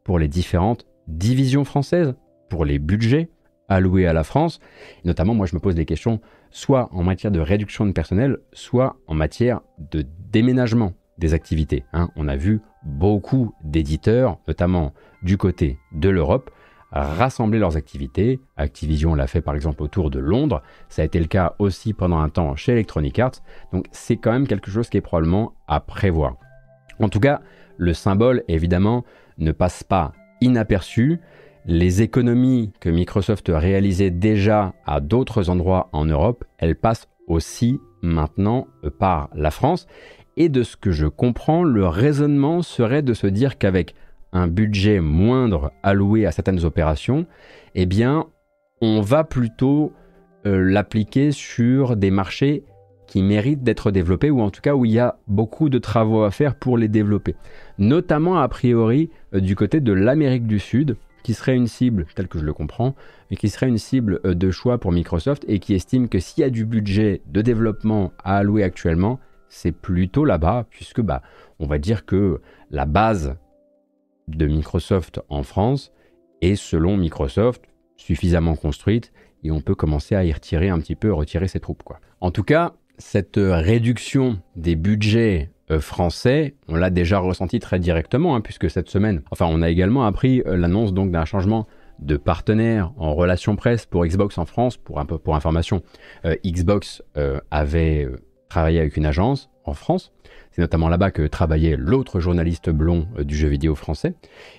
S1: pour les différentes divisions françaises, pour les budgets alloués à la France. notamment, moi, je me pose des questions soit en matière de réduction de personnel, soit en matière de déménagement des activités. Hein. On a vu beaucoup d'éditeurs, notamment du côté de l'Europe, rassembler leurs activités. Activision l'a fait par exemple autour de Londres. Ça a été le cas aussi pendant un temps chez Electronic Arts. Donc c'est quand même quelque chose qui est probablement à prévoir. En tout cas, le symbole, évidemment, ne passe pas inaperçu. Les économies que Microsoft réalisait déjà à d'autres endroits en Europe, elles passent aussi maintenant par la France. Et de ce que je comprends, le raisonnement serait de se dire qu'avec un budget moindre alloué à certaines opérations, eh bien, on va plutôt euh, l'appliquer sur des marchés qui méritent d'être développés ou en tout cas où il y a beaucoup de travaux à faire pour les développer. Notamment a priori euh, du côté de l'Amérique du Sud qui serait une cible, telle que je le comprends, et qui serait une cible euh, de choix pour Microsoft et qui estime que s'il y a du budget de développement à allouer actuellement, c'est plutôt là-bas, puisque bah, on va dire que la base de Microsoft en France est, selon Microsoft, suffisamment construite et on peut commencer à y retirer un petit peu, retirer ses troupes. Quoi. En tout cas, cette réduction des budgets euh, français, on l'a déjà ressenti très directement, hein, puisque cette semaine, enfin, on a également appris euh, l'annonce donc d'un changement de partenaire en relation presse pour Xbox en France. Pour un peu pour information, euh, Xbox avait travaillé avec une agence en France. C'est notamment là-bas que travaillait l'autre journaliste blond du jeu vidéo français.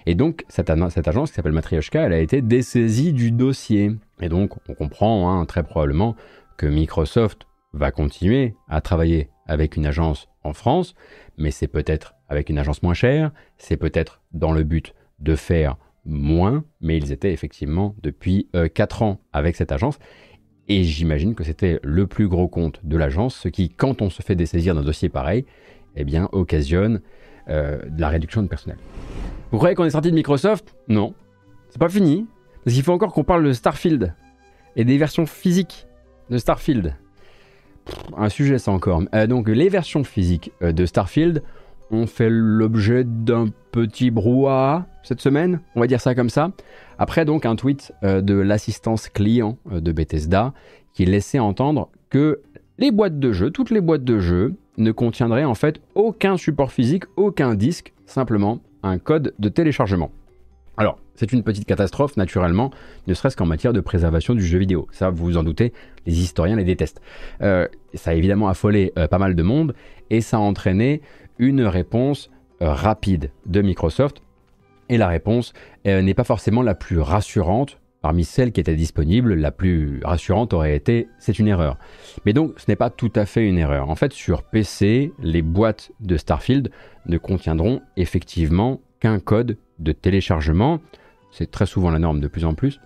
S1: Et donc, cette, agence qui s'appelle Matryoshka, elle a été dessaisie du dossier. Et donc, on comprend hein, très probablement que Microsoft va continuer à travailler avec une agence en France, mais c'est peut-être avec une agence moins chère, c'est peut-être dans le but de faire moins, mais ils étaient effectivement depuis 4 euh, ans avec cette agence. Et j'imagine que c'était le plus gros compte de l'agence, ce qui, quand on se fait dessaisir d'un dossier pareil, eh bien, occasionne euh, de la réduction de personnel. Vous croyez qu'on est sorti de Microsoft? Non. C'est pas fini. Parce qu'il faut encore qu'on parle de Starfield et des versions physiques de Starfield un sujet ça encore. Euh, donc les versions physiques euh, de Starfield ont fait l'objet d'un petit brouhaha cette semaine, on va dire ça comme ça. Après donc un tweet euh, de l'assistance client de Bethesda qui laissait entendre que les boîtes de jeux, toutes les boîtes de jeux, ne contiendraient en fait aucun support physique, aucun disque, simplement un code de téléchargement. Alors, c'est une petite catastrophe, naturellement, ne serait-ce qu'en matière de préservation du jeu vidéo. Ça, vous vous en doutez, les historiens les détestent. Euh, ça a évidemment affolé euh, pas mal de monde, et ça a entraîné une réponse euh, rapide de Microsoft. Et la réponse n'est pas forcément la plus rassurante. Parmi celles qui étaient disponibles, la plus rassurante aurait été c'est une erreur. Mais donc ce n'est pas tout à fait une erreur. En fait, sur PC, les boîtes de Starfield ne contiendront effectivement qu'un code de téléchargement c'est très souvent la norme de plus en plus.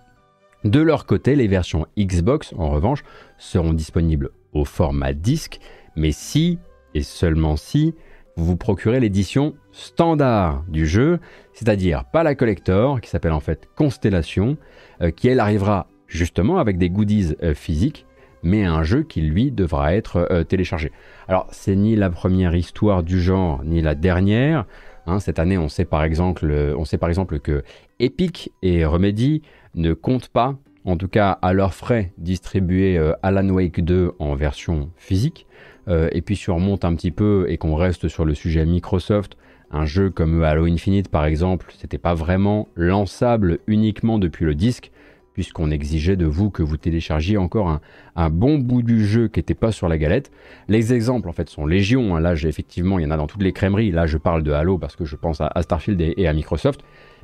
S1: De leur côté, les versions Xbox, en revanche, seront disponibles au format disque, mais si, et seulement si, vous vous procurez l'édition standard du jeu, c'est-à-dire pas la collector, qui s'appelle en fait Constellation, euh, qui elle arrivera justement avec des goodies euh, physiques, mais un jeu qui lui devra être euh, téléchargé. Alors c'est ni la première histoire du genre, ni la dernière. Hein, cette année, on sait, par exemple, on sait par exemple que Epic et Remedy ne comptent pas, en tout cas à leurs frais, distribuer euh, Alan Wake 2 en version physique. Euh, et puis si on remonte un petit peu et qu'on reste sur le sujet Microsoft, un jeu comme Halo Infinite par exemple, c'était pas vraiment lançable uniquement depuis le disque, puisqu'on exigeait de vous que vous téléchargiez encore un, bon bout du jeu qui n'était pas sur la galette. Les exemples en fait sont légion, hein. là effectivement il y en a dans toutes les crèmeries, là je parle de Halo parce que je pense à, Starfield et, à Microsoft,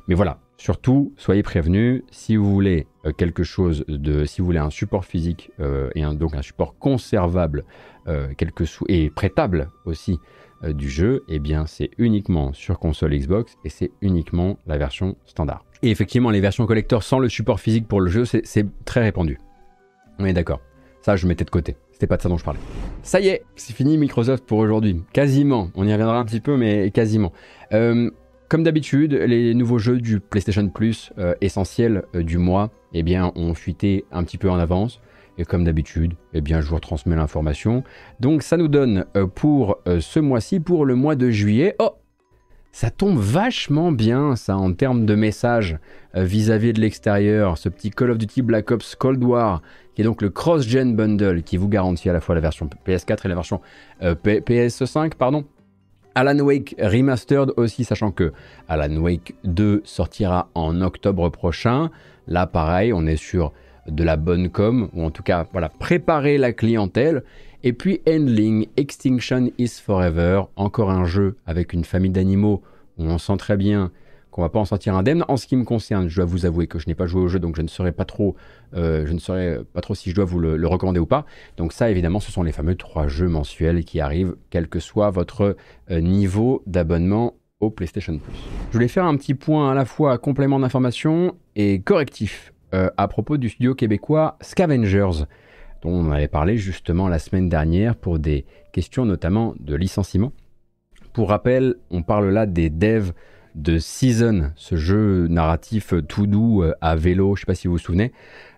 S1: mais voilà, surtout soyez prévenus, si vous voulez euh, quelque chose de, si vous voulez un support physique euh, et donc un support conservable euh, et prêtable aussi du jeu, eh bien c'est uniquement sur console Xbox et c'est uniquement la version standard. Et effectivement, les versions collector sans le support physique pour le jeu, c'est très répandu. On est d'accord. Ça, je mettais de côté. C'était pas de ça dont je parlais. Ça y est, c'est fini Microsoft pour aujourd'hui. Quasiment. On y reviendra un petit peu, mais quasiment. Comme d'habitude, les nouveaux jeux du PlayStation Plus euh, essentiels euh, du mois, eh bien, ont fuité un petit peu en avance. Et comme d'habitude, eh bien, je vous retransmets l'information. Donc, ça nous donne pour ce mois-ci, pour le mois de juillet. Oh, ça tombe vachement bien, ça, en termes de messages euh, vis-à-vis de l'extérieur. Ce petit Call of Duty Black Ops Cold War, qui est donc le cross-gen bundle qui vous garantit à la fois la version PS4 et la version euh, PS5, pardon. Alan Wake Remastered aussi, sachant que Alan Wake 2 sortira en octobre prochain. Là, pareil, on est sur de la bonne com, ou en tout cas, voilà, préparer la clientèle. Et puis Endling, Extinction is Forever, encore un jeu avec une famille d'animaux où on sent très bien qu'on va pas en sortir indemne. En ce qui me concerne, je dois vous avouer que je n'ai pas joué au jeu, donc je ne saurais pas trop, euh, je ne pas trop si je dois vous le, recommander ou pas. Donc ça, évidemment, ce sont les fameux trois jeux mensuels qui arrivent, quel que soit votre euh, niveau d'abonnement au PlayStation Plus. Je voulais faire un petit point à la fois complément d'information et correctif euh, à propos du studio québécois Scavengers dont on avait parlé justement la semaine dernière pour des questions notamment de licenciement. Pour rappel, on parle là des devs de Season, ce jeu narratif tout doux euh, à vélo, je ne sais pas si vous vous souvenez,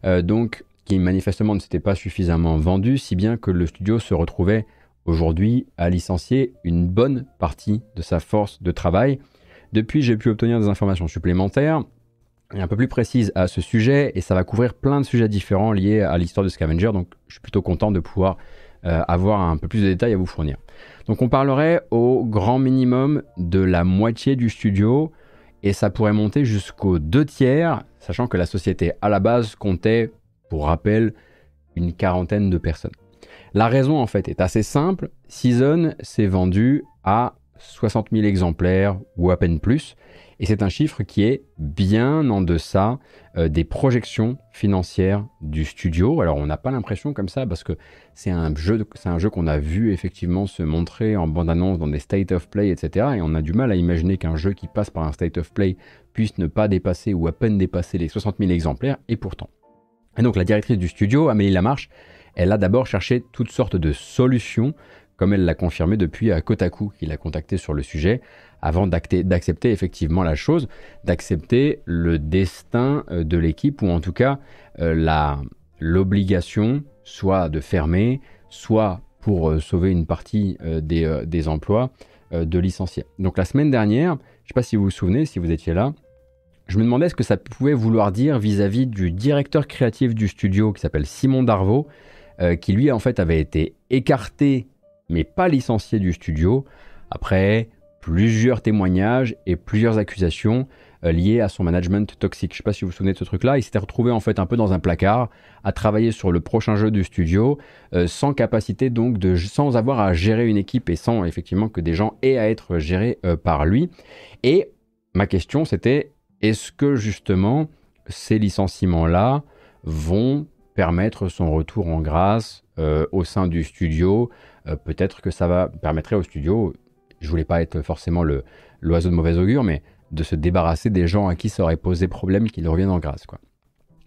S1: euh, donc qui manifestement ne s'était pas suffisamment vendu, si bien que le studio se retrouvait aujourd'hui à licencier une bonne partie de sa force de travail. Depuis, j'ai pu obtenir des informations supplémentaires un peu plus précise à ce sujet et ça va couvrir plein de sujets différents liés à l'histoire de Scavenger. Donc je suis plutôt content de pouvoir euh, avoir un peu plus de détails à vous fournir. Donc on parlerait au grand minimum de la moitié du studio et ça pourrait monter jusqu'aux deux tiers, sachant que la société à la base comptait, pour rappel, une quarantaine de personnes. La raison en fait est assez simple. Season s'est vendu à 60 000 exemplaires ou à peine plus. Et c'est un chiffre qui est bien en deçà euh, des projections financières du studio. Alors on n'a pas l'impression comme ça parce que c'est un jeu, c'est un jeu qu'on a vu effectivement se montrer en bande-annonce dans des state of play, etc. Et on a du mal à imaginer qu'un jeu qui passe par un state of play puisse ne pas dépasser ou à peine dépasser les 60 000 exemplaires. Et pourtant. Et donc la directrice du studio, Amélie Lamarche, elle a d'abord cherché toutes sortes de solutions comme elle l'a confirmé depuis à Kotaku, qui l'a contacté sur le sujet, avant d'accepter effectivement la chose, d'accepter le destin euh, de l'équipe, ou en tout cas euh, l'obligation soit de fermer, soit pour euh, sauver une partie des, emplois, de licencier. Donc la semaine dernière, je ne sais pas si vous vous souvenez, si vous étiez là, je me demandais ce que ça pouvait vouloir dire vis-à-vis du directeur créatif du studio qui s'appelle Simon Darvaux, qui lui en fait avait été écarté mais pas licencié du studio après plusieurs témoignages et plusieurs accusations euh, lié à son management toxique. Je ne sais pas si vous vous souvenez de ce truc-là. Il s'était retrouvé en fait un peu dans un placard à travailler sur le prochain jeu du studio euh, sans capacité donc de sans avoir à gérer une équipe et sans effectivement que des gens aient à être gérés euh, par lui. Et ma question c'était est-ce que justement ces licenciements-là vont permettre son retour en grâce au sein du studio Peut-être que ça va permettrait au studio, je voulais pas être forcément l'oiseau de mauvais augure, mais de se débarrasser des gens à qui ça aurait posé problème qu'ils reviennent en grâce. Quoi.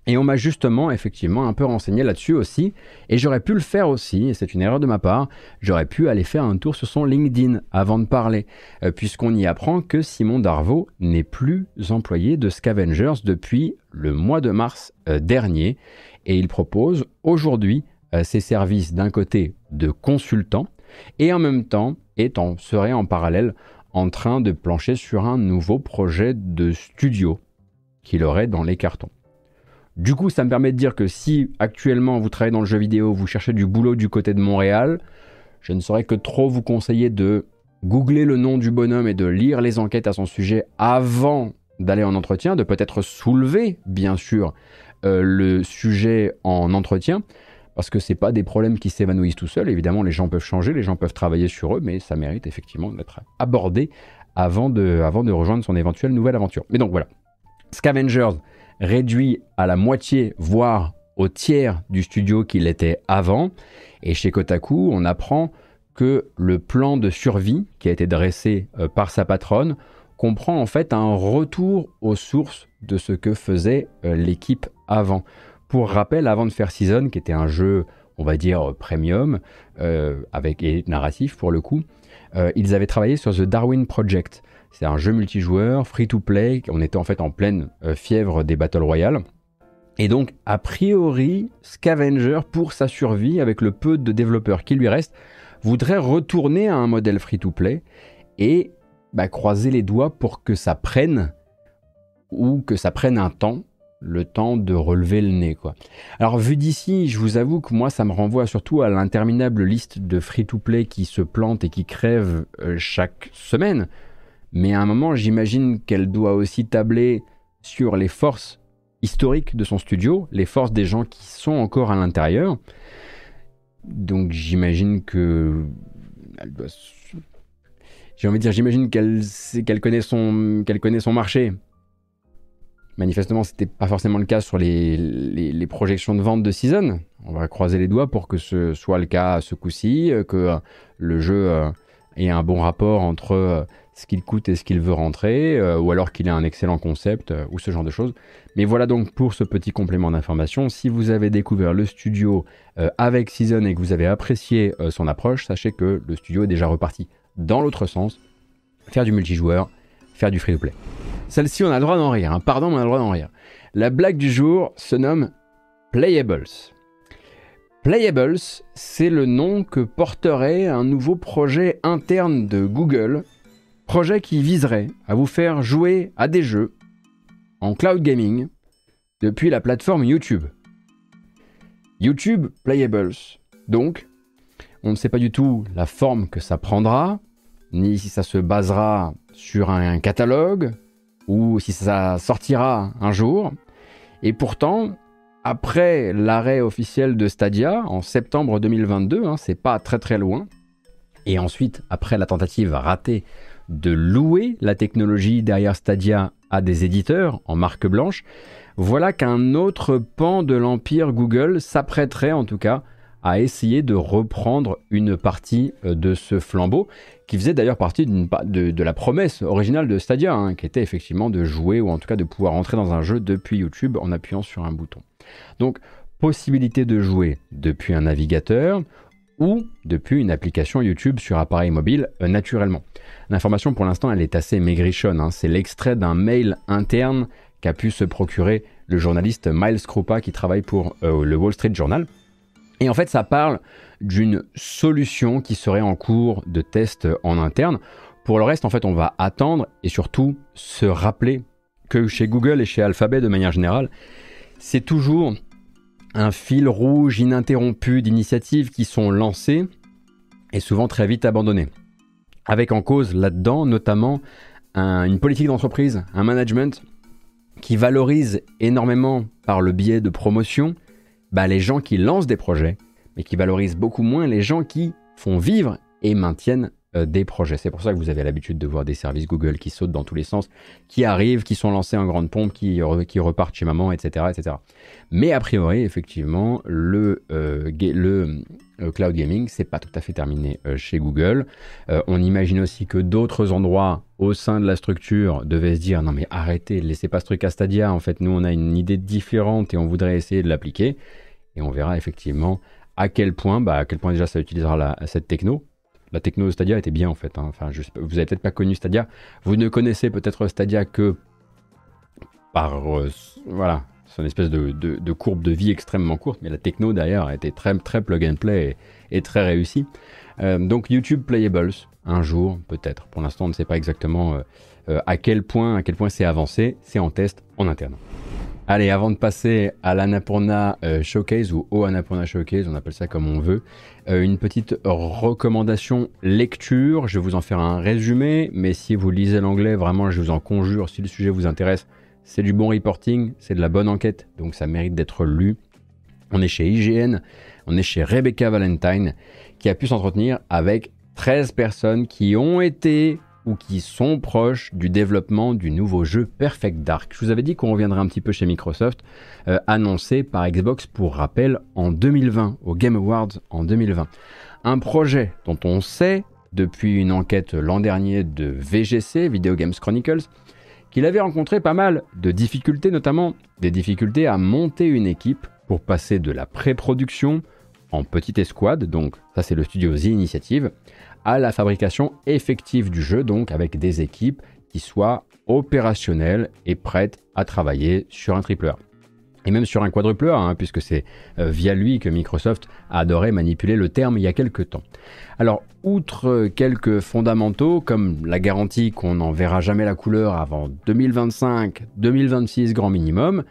S1: Et on m'a justement, effectivement, un peu renseigné là-dessus aussi, et j'aurais pu le faire aussi, et c'est une erreur de ma part, j'aurais pu aller faire un tour sur son LinkedIn avant de parler, euh, puisqu'on y apprend que Simon Darvaux n'est plus employé de Scavengers depuis le mois de mars euh, dernier, et il propose aujourd'hui euh, ses services d'un côté de consultant, et en même temps serait en parallèle en train de plancher sur un nouveau projet de studio qu'il aurait dans les cartons. Du coup, ça me permet de dire que si actuellement vous travaillez dans le jeu vidéo, vous cherchez du boulot du côté de Montréal, je ne saurais que trop vous conseiller de googler le nom du bonhomme et de lire les enquêtes à son sujet avant d'aller en entretien, de peut-être soulever, bien sûr, euh, le sujet en entretien, parce que ce pas des problèmes qui s'évanouissent tout seuls. Évidemment, les gens peuvent changer, les gens peuvent travailler sur eux, mais ça mérite effectivement d'être abordé avant de, avant de rejoindre son éventuelle nouvelle aventure. Mais donc voilà, Scavengers réduit à la moitié, voire au tiers du studio qu'il était avant. Et chez Kotaku, on apprend que le plan de survie qui a été dressé euh, par sa patronne comprend en fait un retour aux sources de ce que faisait euh, l'équipe avant. Pour rappel, avant de faire Season, qui était un jeu, on va dire, premium, euh, avec, et narratif pour le coup, euh, ils avaient travaillé sur The Darwin Project. C'est un jeu multijoueur, free-to-play, on était en fait en pleine euh, fièvre des Battle Royale. Et donc, a priori, Scavenger, pour sa survie, avec le peu de développeurs qui lui restent, voudrait retourner à un modèle free-to-play et bah, croiser les doigts pour que ça prenne ou que ça prenne un temps le temps de relever le nez. Quoi. Alors vu d'ici, je vous avoue que moi ça me renvoie surtout à l'interminable liste de free-to-play qui se plantent et qui crèvent euh, chaque semaine. Mais à un moment, j'imagine qu'elle doit aussi tabler sur les forces historiques de son studio, les forces des gens qui sont encore à l'intérieur. Donc j'imagine que... J'ai envie de dire, j'imagine qu'elle connaît, son, qu'elle connaît son marché Manifestement, ce n'était pas forcément le cas sur les, projections de vente de Season. On va croiser les doigts pour que ce soit le cas ce coup-ci, euh, que euh, le jeu euh, ait un bon rapport entre ce qu'il coûte et ce qu'il veut rentrer, ou alors qu'il ait un excellent concept, ou ce genre de choses. Mais voilà donc pour ce petit complément d'information. Si vous avez découvert le studio avec Season et que vous avez apprécié son approche, sachez que le studio est déjà reparti dans l'autre sens, faire du multijoueur, faire du free-to-play. Celle-ci, on a le droit d'en rire. Hein. Pardon, on a le droit d'en rire. La blague du jour se nomme Playables. Playables, c'est le nom que porterait un nouveau projet interne de Google, projet qui viserait à vous faire jouer à des jeux en cloud gaming depuis la plateforme YouTube. YouTube Playables. Donc, on ne sait pas du tout la forme que ça prendra, ni si ça se basera sur un catalogue, ou si ça sortira un jour. Et pourtant, après l'arrêt officiel de Stadia en septembre 2022, hein, c'est pas très très loin, et ensuite après la tentative ratée de louer la technologie derrière Stadia à des éditeurs en marque blanche, voilà qu'un autre pan de l'empire Google s'apprêterait en tout cas à essayer de reprendre une partie euh, de ce flambeau, qui faisait d'ailleurs partie de, la promesse originale de Stadia, hein, qui était effectivement de jouer ou en tout cas de pouvoir entrer dans un jeu depuis YouTube en appuyant sur un bouton. Donc, possibilité de jouer depuis un navigateur ou depuis une application YouTube sur appareil mobile euh, naturellement. L'information pour l'instant elle est assez maigrichonne, hein. c'est l'extrait d'un mail interne qu'a pu se procurer le journaliste Miles Krupa qui travaille pour euh, le Wall Street Journal et en fait, ça parle d'une solution qui serait en cours de test en interne. Pour le reste, en fait, on va attendre et surtout se rappeler que chez Google et chez Alphabet de manière générale, c'est toujours un fil rouge ininterrompu d'initiatives qui sont lancées et souvent très vite abandonnées. Avec en cause là-dedans notamment une politique d'entreprise, un management qui valorise énormément par le biais de promotion bah, les gens qui lancent des projets, mais qui valorise beaucoup moins les gens qui font vivre et maintiennent euh, des projets. C'est pour ça que vous avez l'habitude de voir des services Google qui sautent dans tous les sens, qui arrivent, qui sont lancés en grande pompe, qui, repartent chez maman, etc., etc. Mais a priori, effectivement, le, euh, euh, cloud gaming, c'est pas tout à fait terminé chez Google. on imagine aussi que d'autres endroits au sein de la structure devaient se dire non mais arrêtez, laissez pas ce truc à Stadia. En fait, nous on a une idée différente et on voudrait essayer de l'appliquer. Et on verra effectivement à quel point, bah, à quel point déjà ça utilisera cette techno la techno Stadia était bien en fait. Hein. Enfin, vous avez peut-être pas connu Stadia. Vous ne connaissez peut-être Stadia que par euh, voilà, c'est une espèce de, courbe de vie extrêmement courte, mais la techno derrière a été très très plug and play et, très réussie. Euh, donc YouTube Playables, un jour peut-être. Pour l'instant, on ne sait pas exactement euh, à quel point à quel point c'est avancé. C'est en test en interne. Allez, avant de passer à l'Annapurna euh, Showcase ou au Annapurna Showcase, on appelle ça comme on veut, euh, une petite recommandation lecture. Je vais vous en faire un résumé, mais si vous lisez l'anglais, vraiment, je vous en conjure, si le sujet vous intéresse, c'est du bon reporting, c'est de la bonne enquête, donc ça mérite d'être lu. On est chez IGN, on est chez Rebecca Valentine, qui a pu s'entretenir avec 13 personnes qui ont été ou qui sont proches du développement du nouveau jeu Perfect Dark. Je vous avais dit qu'on reviendrait un petit peu chez Microsoft, euh, annoncé par Xbox pour rappel en 2020, au Game Awards en 2020. Un projet dont on sait, depuis une enquête l'an dernier de VGC, Video Games Chronicles, qu'il avait rencontré pas mal de difficultés, notamment des difficultés à monter une équipe pour passer de la pré-production en petite escouade, donc ça c'est le studio The Initiative, la fabrication effective du jeu, donc avec des équipes qui soient opérationnelles et prêtes à travailler sur un triple A. Et même sur un quadruple A, hein, puisque c'est euh, via lui que Microsoft a adoré manipuler le terme il y a quelques temps. Alors, outre quelques fondamentaux, comme la garantie qu'on n'en verra jamais la couleur avant 2025-2026 grand minimum,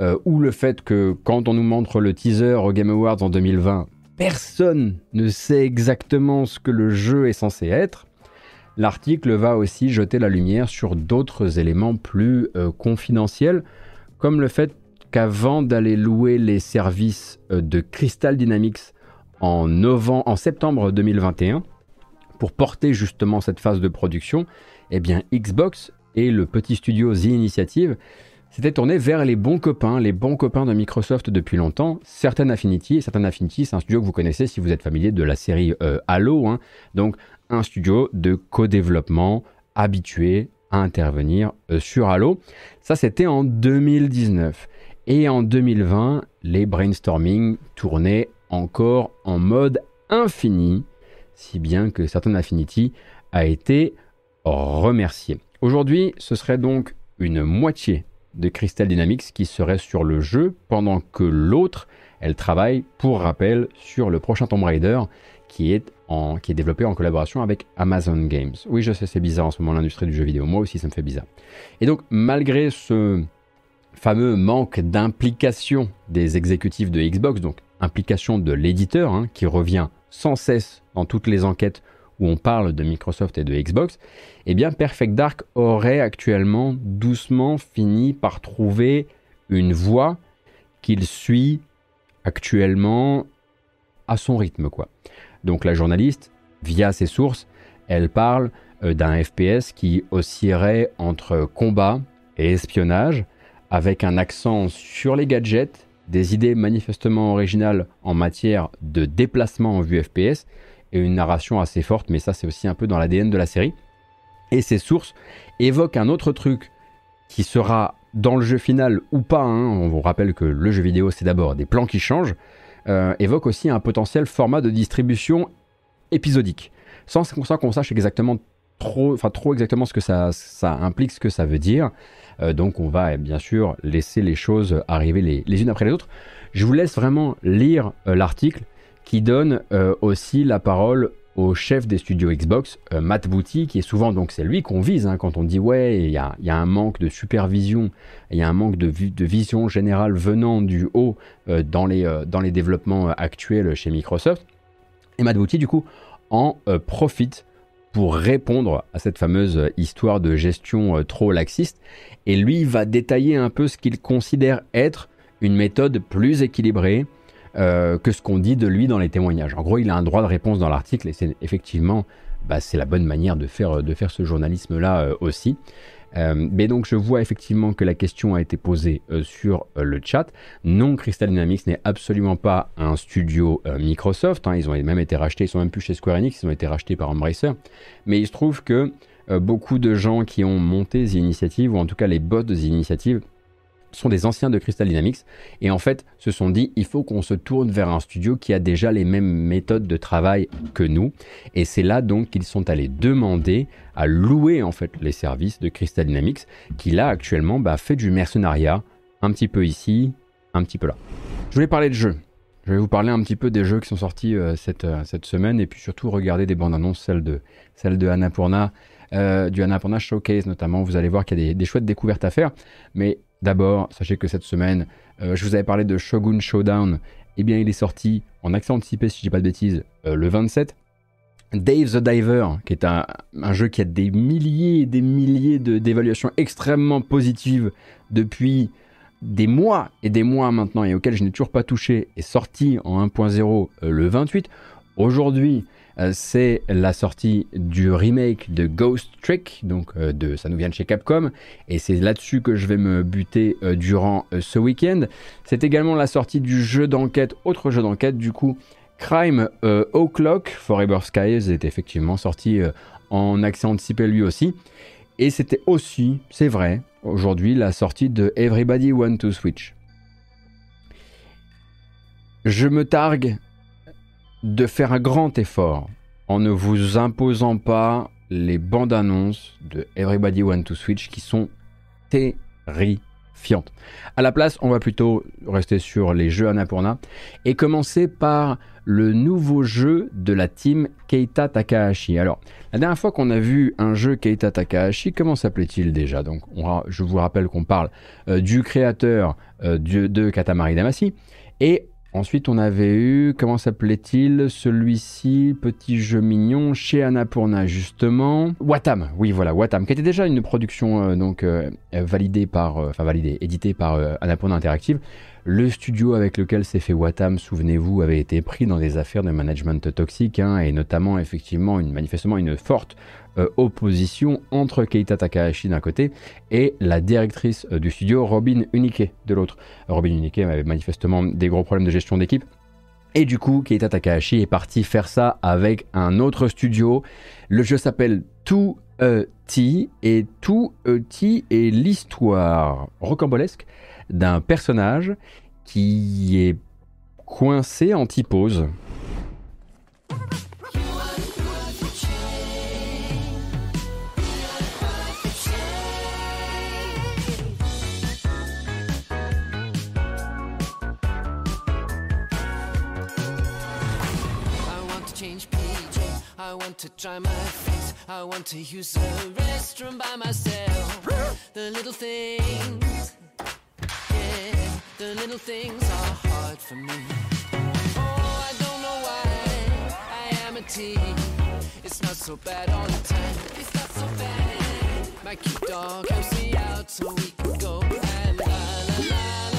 S1: euh, ou le fait que quand on nous montre le teaser au Game Awards en 2020, personne ne sait exactement ce que le jeu est censé être, l'article va aussi jeter la lumière sur d'autres éléments plus euh, confidentiels, comme le fait qu'avant d'aller louer les services euh, de Crystal Dynamics en, septembre 2021, pour porter justement cette phase de production, eh bien Xbox et le petit studio The Initiative c'était tourné vers les bons copains, les bons copains de Microsoft depuis longtemps. Certain Affinity, Certain Affinity, c'est un studio que vous connaissez si vous êtes familier de la série euh, Halo. Hein. Donc, un studio de co-développement habitué à intervenir euh, sur Halo. Ça, c'était en 2019. Et en 2020, les brainstorming tournaient encore en mode infini, si bien que Certain Affinity a été remercié. Aujourd'hui, ce serait donc une moitié de Crystal Dynamics qui serait sur le jeu, pendant que l'autre, elle travaille, pour rappel, sur le prochain Tomb Raider qui est, en, qui est développé en collaboration avec Amazon Games. Oui, je sais, c'est bizarre en ce moment l'industrie du jeu vidéo. Moi aussi, ça me fait bizarre. Et donc, malgré ce fameux manque d'implication des exécutifs de Xbox, donc implication de l'éditeur, hein, qui revient sans cesse dans toutes les enquêtes où on parle de Microsoft et de Xbox, eh bien Perfect Dark aurait actuellement doucement fini par trouver une voie qu'il suit actuellement à son rythme quoi. Donc la journaliste, via ses sources, elle parle euh, d'un FPS qui oscillerait entre combat et espionnage, avec un accent sur les gadgets, des idées manifestement originales en matière de déplacement en vue FPS, et une narration assez forte, mais ça c'est aussi un peu dans l'ADN de la série. Et ces sources évoquent un autre truc qui sera dans le jeu final ou pas, hein. on vous rappelle que le jeu vidéo c'est d'abord des plans qui changent, euh, évoque aussi un potentiel format de distribution épisodique, sans, qu'on sache exactement trop, enfin trop exactement ce que ça, implique, ce que ça veut dire. Euh, donc on va bien sûr laisser les choses arriver les, unes après les autres. Je vous laisse vraiment lire euh, l'article qui donne euh, aussi la parole au chef des studios Xbox, euh, Matt Booty, qui est souvent, donc c'est lui qu'on vise hein, quand on dit ouais, il y a, un manque de supervision, il y a un manque de, vision générale venant du haut euh, dans, les, dans les développements actuels chez Microsoft. Et Matt Booty, du coup, en profite pour répondre à cette fameuse histoire de gestion trop laxiste. Et lui va détailler un peu ce qu'il considère être une méthode plus équilibrée que ce qu'on dit de lui dans les témoignages. En gros, il a un droit de réponse dans l'article et c'est effectivement bah, c'est la bonne manière de faire, de faire ce journalisme-là aussi. Euh, mais donc je vois effectivement que la question a été posée euh, sur euh, le chat. Non, Crystal Dynamics n'est absolument pas un studio Microsoft. Hein. ils ont même été rachetés, ils sont même plus chez Square Enix, ils ont été rachetés par Embracer. Mais il se trouve que beaucoup de gens qui ont monté ces initiatives, ou en tout cas les boss de ces initiatives, sont des anciens de Crystal Dynamics et en fait se sont dit il faut qu'on se tourne vers un studio qui a déjà les mêmes méthodes de travail que nous et c'est là donc qu'ils sont allés demander à louer en fait les services de Crystal Dynamics qui là actuellement bah, fait du mercenariat un petit peu ici, un petit peu là. Je voulais parler de jeux. Je vais vous parler un petit peu des jeux qui sont sortis euh, cette, euh, cette semaine et puis surtout regarder des bandes annonces, celles de, celle de Annapurna, euh, du Annapurna Showcase notamment. Vous allez voir qu'il y a des, des, chouettes découvertes à faire. Mais D'abord, sachez que cette semaine, euh, je vous avais parlé de Shogun Showdown. Eh bien, il est sorti en accès anticipé, si je dis pas de bêtises, euh, le 27. Dave the Diver, qui est un, jeu qui a des milliers et des milliers d'évaluations extrêmement positives depuis des mois et des mois maintenant et auquel je n'ai toujours pas touché, est sorti en 1.0 euh, le 28. Aujourd'hui, c'est la sortie du remake de Ghost Trick, donc euh, de, ça nous vient de chez Capcom, et c'est là-dessus que je vais me buter euh, durant ce week-end. C'est également la sortie du jeu d'enquête, autre jeu d'enquête du coup, Crime O'Clock, Forever Skies est effectivement sorti en accès anticipé lui aussi. Et c'était aussi, c'est vrai, aujourd'hui la sortie de Everybody Want to Switch. Je me targue de faire un grand effort en ne vous imposant pas les bandes annonces de Everybody Want to Switch qui sont terrifiantes. À la place, on va plutôt rester sur les jeux Annapurna et commencer par le nouveau jeu de la team Keita Takahashi. Alors, la dernière fois qu'on a vu un jeu Keita Takahashi, comment s'appelait-il déjà? Donc, je vous rappelle qu'on parle euh, du créateur euh, de, de Katamari Damacy et Ensuite, on avait eu, comment s'appelait-il Celui-ci, petit jeu mignon, chez Annapurna, justement. Watam, oui, voilà, Watam, qui était déjà une production euh, donc euh, validée par, euh, enfin validée, éditée par Annapurna Interactive. Le studio avec lequel s'est fait Watam, souvenez-vous, avait été pris dans des affaires de management toxique, hein, et notamment, effectivement, une, manifestement, une forte euh, opposition entre Keita Takahashi d'un côté et la directrice euh, du studio Robin Unique de l'autre. Robin Unique avait manifestement des gros problèmes de gestion d'équipe. Et du coup, Keita Takahashi est parti faire ça avec un autre studio. Le jeu s'appelle 2T et 2T est l'histoire rocambolesque d'un personnage qui est coincé en typose to dry my face. I want to use the restroom by myself. The little things, the little things are hard for me. Oh, I don't know why I am a teen. It's not so bad all the time. It's not so bad. My cute dog helps me out so we can go. To a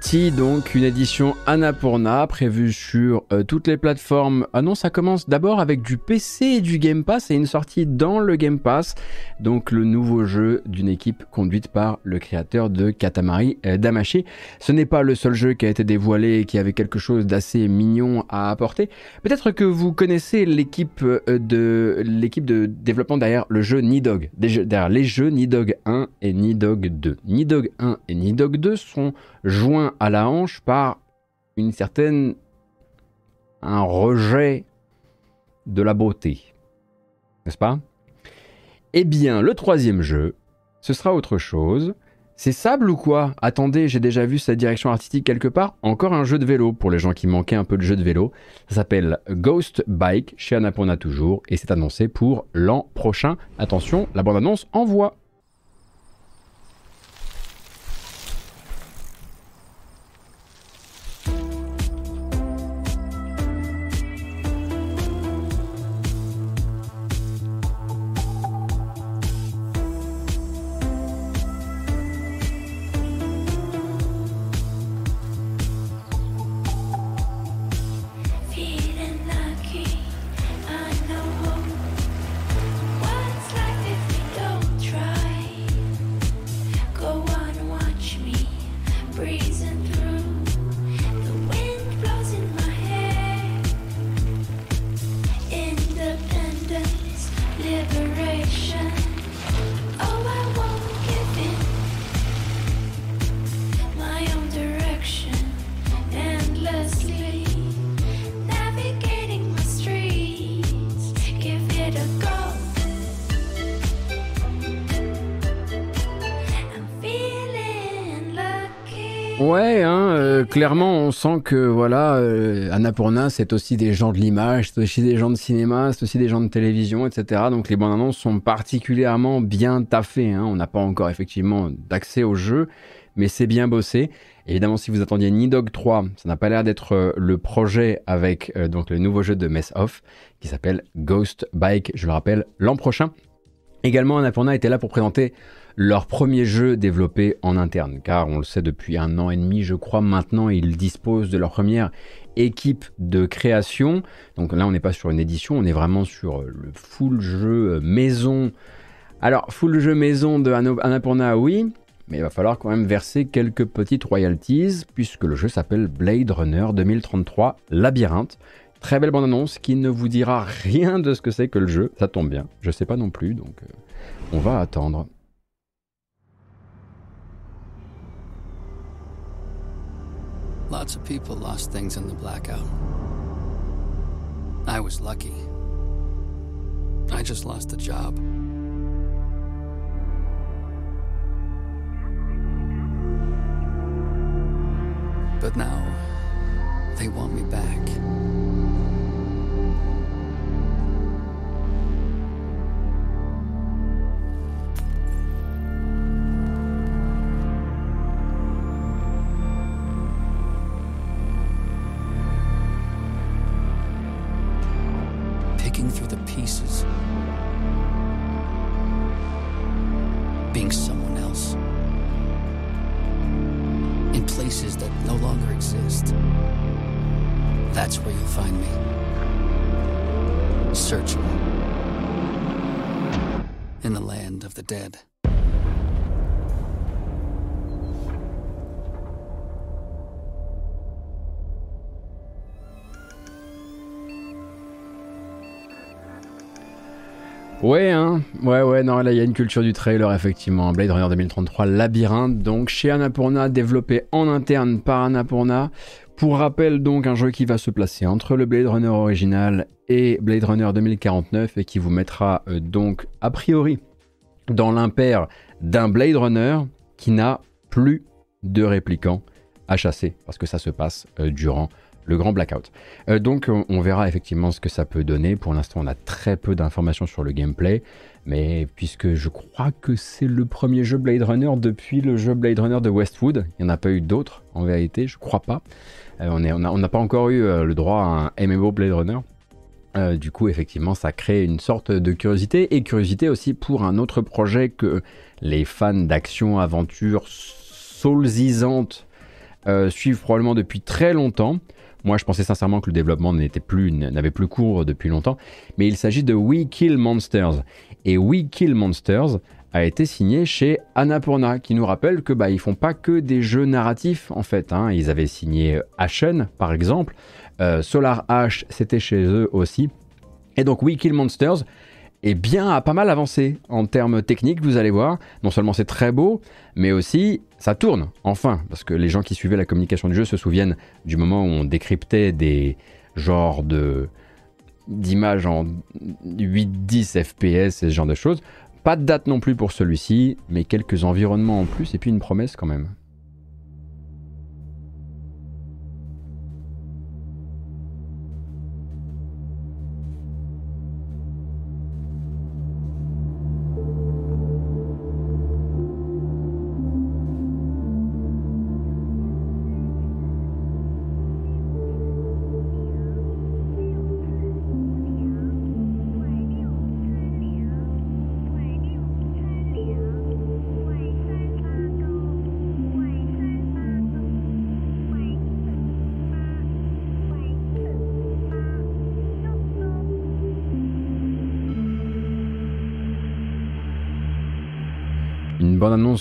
S1: T, donc une édition Annapurna prévue sur euh, toutes les plateformes. Ah non, ça commence d'abord avec du PC et du Game Pass et une sortie dans le Game Pass. Donc le nouveau jeu d'une équipe conduite par le créateur de Katamari euh, Damashi. Ce n'est pas le seul jeu qui a été dévoilé et qui avait quelque chose d'assez mignon à apporter. Peut-être que vous connaissez l'équipe euh, de l'équipe de développement derrière le jeu Nidog, derrière les jeux Nidog 1 et Nidog 2. Nidog 1 et Nidog 2 sont joint à la hanche par une certaine un rejet de la beauté. N'est-ce pas? Eh bien, le troisième jeu, ce sera autre chose. C'est Sable ou quoi? Attendez, j'ai déjà vu sa direction artistique quelque part. Encore un jeu de vélo pour les gens qui manquaient un peu de jeu de vélo. Ça s'appelle Ghost Bike chez Annapurna toujours et c'est annoncé pour l'an prochain. Attention, la bande-annonce envoie. Clairement, on sent que voilà, euh, Annapurna, c'est aussi des gens de l'image, c'est aussi des gens de cinéma, c'est aussi des gens de télévision, etc. Donc les bandes annonces sont particulièrement bien taffées. Hein. On n'a pas encore effectivement d'accès au jeu, mais c'est bien bossé. Évidemment, si vous attendiez Nidog 3, ça n'a pas l'air d'être euh, le projet avec euh, le nouveau jeu de Mess Off qui s'appelle Ghost Bike, je le rappelle, l'an prochain. Également, Annapurna était là pour présenter leur premier jeu développé en interne, car on le sait depuis un an et demi, je crois, maintenant ils disposent de leur première équipe de création. Donc là, on n'est pas sur une édition, on est vraiment sur euh, le full jeu euh, maison. Alors, full jeu maison de Annapurna, oui, mais il va falloir quand même verser quelques petites royalties, puisque le jeu s'appelle Blade Runner 2033 Labyrinthe. Très belle bande-annonce qui ne vous dira rien de ce que c'est que le jeu, ça tombe bien. Je sais pas non plus, donc euh, on va attendre.
S2: Lots of people lost things in the blackout. I was lucky. I just lost a job. But now, they want me back.
S1: Ouais, hein ouais, ouais, non, là il y a une culture du trailer, effectivement. Blade Runner 2033, Labyrinthe, donc chez Annapurna, développé en interne par Annapurna. Pour rappel, donc, un jeu qui va se placer entre le Blade Runner original et Blade Runner 2049 et qui vous mettra euh, donc, a priori, dans l'impair d'un Blade Runner qui n'a plus de répliquants à chasser parce que ça se passe euh, durant le grand blackout. Euh, donc on verra effectivement ce que ça peut donner. Pour l'instant, on a très peu d'informations sur le gameplay, mais puisque je crois que c'est le premier jeu Blade Runner depuis le jeu Blade Runner de Westwood, il n'y en a pas eu d'autres en vérité, je crois pas. Euh, on n'a pas encore eu euh, le droit à un MMO Blade Runner. du coup, effectivement, ça crée une sorte de curiosité et curiosité aussi pour un autre projet que les fans d'action, aventure, soulsisante suivent probablement depuis très longtemps. Moi, je pensais sincèrement que le développement n'était plus, n'avait plus cours depuis longtemps. Mais il s'agit de We Kill Monsters. Et We Kill Monsters a été signé chez Annapurna, qui nous rappelle que bah, ils font pas que des jeux narratifs en fait. Hein. Ils avaient signé Ashen, par exemple. Solar Ash, c'était chez eux aussi. Et donc We Kill Monsters, et bien, a pas mal avancé en termes techniques, vous allez voir. Non seulement c'est très beau, mais aussi ça tourne, enfin, parce que les gens qui suivaient la communication du jeu se souviennent du moment où on décryptait des genres de d'images en 8-10 FPS et ce genre de choses. Pas de date non plus pour celui-ci, mais quelques environnements en plus et puis une promesse quand même.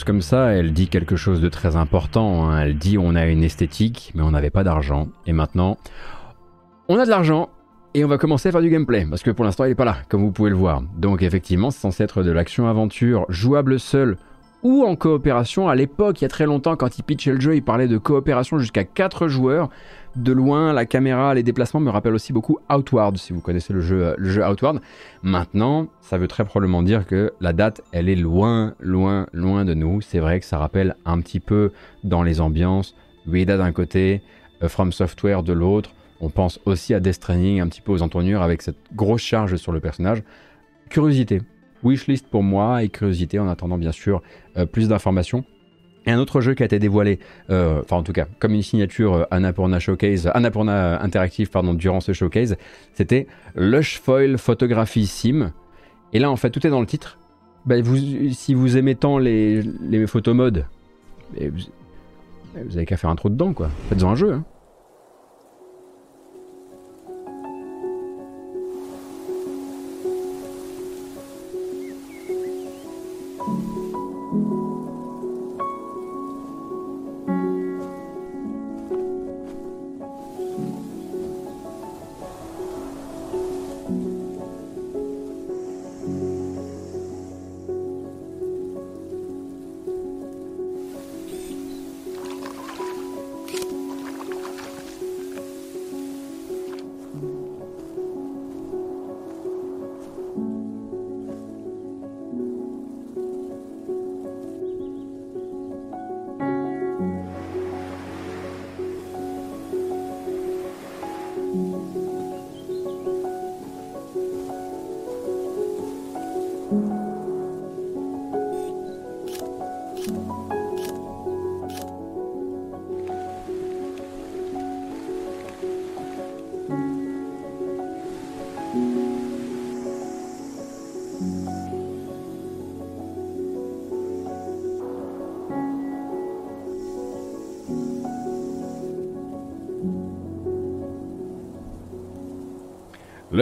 S1: Comme ça, elle dit quelque chose de très important. Hein. Elle dit on a une esthétique, mais on n'avait pas d'argent. Et maintenant, on a de l'argent et on va commencer à faire du gameplay. Parce que pour l'instant, il n'est pas là, comme vous pouvez le voir. Donc effectivement, c'est censé être de l'action-aventure jouable seul ou en coopération. À l'époque, il y a très longtemps, quand il pitchait le jeu, il parlait de coopération jusqu'à 4 joueurs. De loin, la caméra, les déplacements me rappellent aussi beaucoup Outward, si vous connaissez le jeu, le jeu Outward. Maintenant, ça veut très probablement dire que la date, elle est loin, loin, loin de nous. C'est vrai que ça rappelle un petit peu dans les ambiances, Ueda d'un côté, euh, From Software de l'autre. On pense aussi à Death un petit peu aux entournures, avec cette grosse charge sur le personnage. Curiosité, wishlist pour moi et curiosité en attendant bien sûr euh, plus d'informations. Et un autre jeu qui a été dévoilé, euh, enfin en tout cas comme une signature euh, Annapurna Showcase, Annapurna Interactive pardon, durant ce showcase, c'était Lush Foil Photography Sim. Et là en fait tout est dans le titre. Vous, si vous aimez tant les, les photomodes, vous, vous avez qu'à faire un trou dedans quoi. Faites-en un jeu. Hein.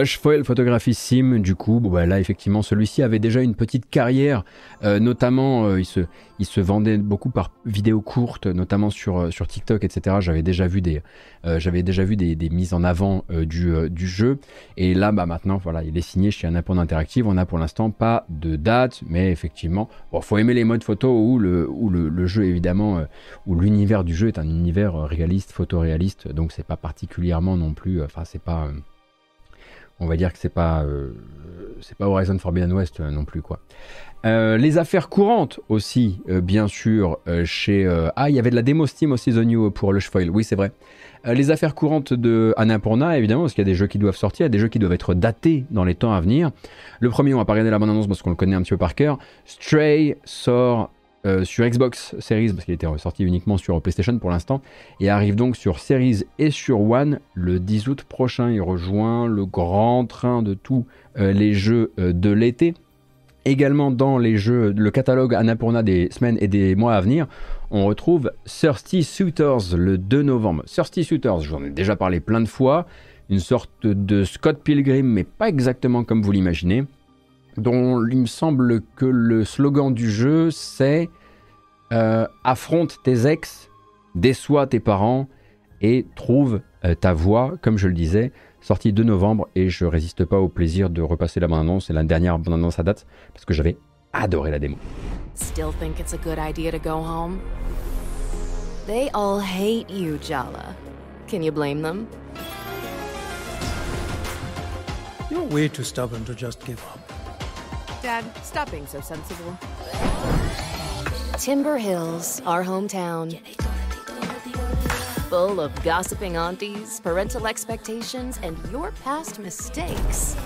S1: Lush Foil Photography Sim, du coup, bah, là effectivement, celui-ci avait déjà une petite carrière, euh, notamment euh, il, se, vendait beaucoup par vidéos courtes, notamment sur, euh, sur TikTok, etc. J'avais déjà vu des, mises en avant du, jeu, et là, bah, maintenant, voilà, il est signé chez Annapurna Interactive. On n'a pour l'instant pas de date, mais effectivement, il faut aimer les modes photo où le jeu évidemment, où l'univers du jeu est un univers réaliste, photoréaliste, donc c'est pas particulièrement non plus, enfin c'est pas on va dire que c'est pas euh, c'est pas Horizon Forbidden West euh, non plus quoi. Euh, les affaires courantes aussi, bien sûr, chez ah il y avait de la démo Steam aussi The New pour le Foil, oui c'est vrai. les affaires courantes de Annapurna évidemment parce qu'il y a des jeux qui doivent sortir, il y a des jeux qui doivent être datés dans les temps à venir. Le premier on va pas regarder la bonne annonce parce qu'on le connaît un petit peu par cœur. Stray sort euh, sur Xbox Series, parce qu'il était sorti uniquement sur PlayStation pour l'instant, et arrive donc sur Series et sur One le 10 août prochain. Il rejoint le grand train de tous euh, les jeux euh, de l'été. Également dans les jeux, le catalogue Annapurna des semaines et des mois à venir, on retrouve Thirsty Suitors le 2 novembre. Thirsty Suitors, j'en ai déjà parlé plein de fois, une sorte de Scott Pilgrim, mais pas exactement comme vous l'imaginez, dont il me semble que le slogan du jeu c'est euh, affronte tes ex, déçois tes parents et trouve euh, ta voix, comme je le disais, sorti 2 novembre et je résiste pas au plaisir de repasser la bande-annonce, c'est la dernière bande-annonce à date parce que j'avais adoré la démo.
S3: Still think it's a good idea to go home? They all hate you, Jala. Can you blame them?
S4: You're way too stubborn to just give up.
S3: Dad, stop being so sensible. Timber Hills, our hometown. Full of gossiping aunties, parental expectations, and your past mistakes.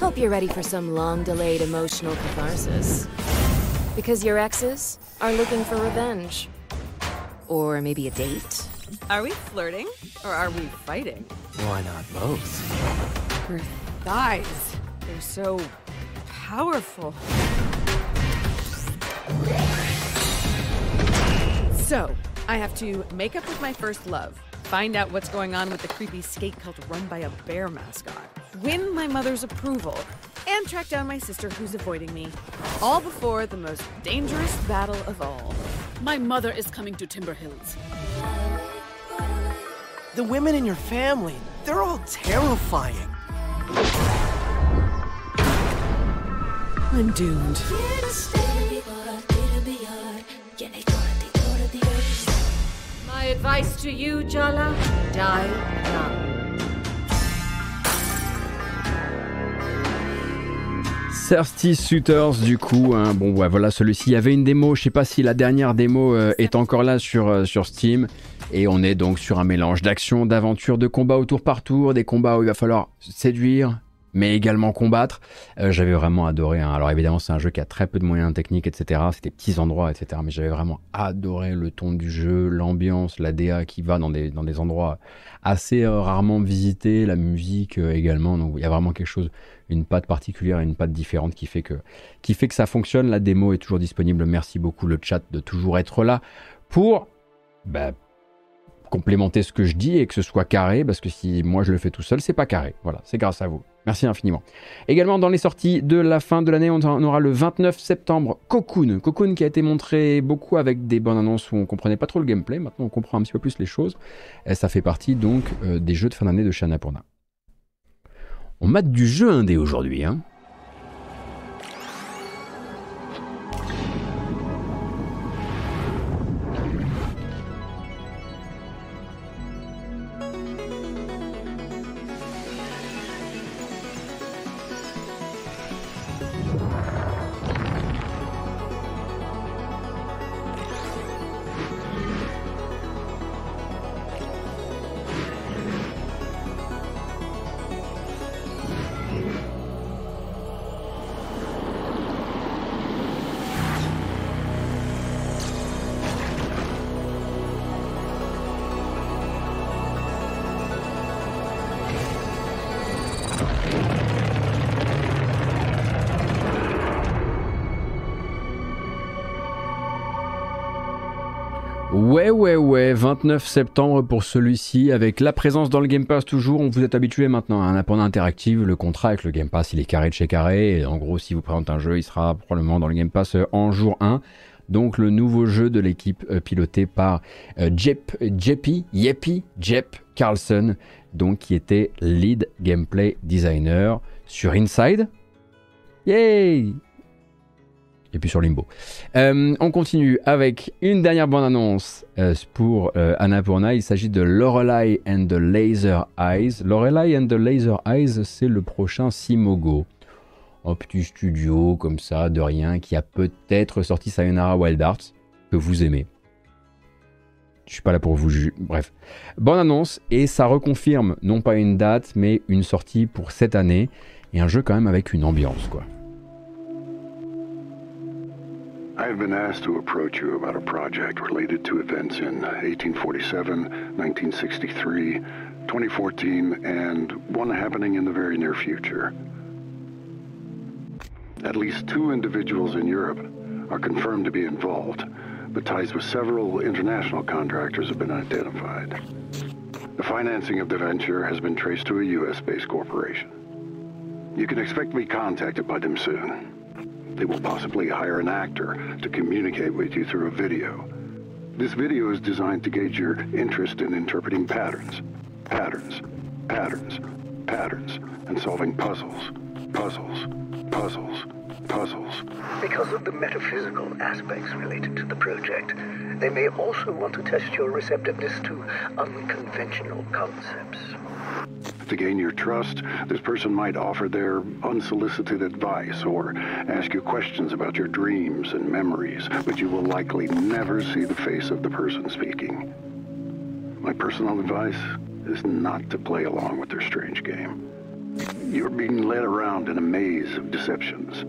S3: Hope you're ready for some long delayed emotional catharsis. Because your exes are looking for revenge. Or maybe a date.
S5: Are we flirting or are we fighting?
S4: Why not both?
S5: Her thighs. They're so powerful. So, I have to make up with my first love, find out what's going on with the creepy skate cult run by a bear mascot, win my mother's approval, and track down my sister who's avoiding me. All before the most dangerous battle of all.
S6: My mother is coming to Timber Hills.
S7: The women in your family, they're all terrifying.
S5: I'm doomed.
S6: My advice to you, Jala, die young.
S1: Thirsty Suitors du coup, hein. bon ouais, voilà celui-ci, il y avait une démo, je sais pas si la dernière démo euh, est encore là sur, euh, sur Steam, et on est donc sur un mélange d'action, d'aventure, de combat au tour par tour, des combats où il va falloir séduire, mais également combattre. Euh, j'avais vraiment adoré. hein. Alors évidemment, c'est un jeu qui a très peu de moyens techniques, etc. C'est des petits endroits, etc. Mais j'avais vraiment adoré le ton du jeu, l'ambiance, la DA qui va dans des, dans des endroits assez euh, rarement visités, la musique euh, également. Donc il y a vraiment quelque chose, une patte particulière, une patte différente qui fait que, qui fait que ça fonctionne. La démo est toujours disponible. Merci beaucoup le chat de toujours être là pour bah, complémenter ce que je dis et que ce soit carré, parce que si moi je le fais tout seul, c'est pas carré. Voilà, c'est grâce à vous. Merci infiniment. Également dans les sorties de la fin de l'année, on aura le 29 septembre Cocoon. Cocoon qui a été montré beaucoup avec des bonnes annonces où on comprenait pas trop le gameplay. Maintenant on comprend un petit peu plus les choses. Et ça fait partie donc euh, des jeux de fin d'année de chez. On mate du jeu indé aujourd'hui. Hein. 29 septembre pour celui-ci, avec la présence dans le Game Pass toujours. On vous êtes habitué maintenant à un apport interactive. Le contrat avec le Game Pass, il est carré de chez carré. Et en gros, si vous présentez un jeu, il sera probablement dans le Game Pass euh, en jour 1. Donc, le nouveau jeu de l'équipe euh, pilotée par euh, Jep, Jeppy, Jep Carlson, donc qui était lead gameplay designer sur Inside. Yay! Et puis sur Limbo. Euh, on continue avec une dernière bande-annonce euh, pour euh, Annapurna. Il s'agit de Lorelei and the Laser Eyes. Lorelei and the Laser Eyes, c'est le prochain Simogo. Un petit studio comme ça, de rien, qui a peut-être sorti Sayonara Wild Arts, que vous aimez. Je suis pas là pour vous juger. Bref. Bonne annonce, et ça reconfirme non pas une date, mais une sortie pour cette année. Et un jeu quand même avec une ambiance, quoi.
S8: I have been asked to approach you about a project related to events in 1847, 1963, 2014, and one happening in the very near future. At least two individuals in Europe are confirmed to be involved, but ties with several international contractors have been identified. The financing of the venture has been traced to a US-based corporation. You can expect to be contacted by them soon. They will possibly hire an actor to communicate with you through a video. This video is designed to gauge your interest in interpreting patterns, patterns, patterns, patterns, and solving puzzles, puzzles, puzzles, puzzles.
S9: Because of the metaphysical aspects related to the project, they may also want to test your receptiveness to unconventional concepts.
S8: To gain your trust, this person might offer their unsolicited advice or ask you questions about your dreams and memories, but you will likely never see the face of the person speaking. My personal advice is not to play along with their strange game. You're being led around in a maze of deceptions.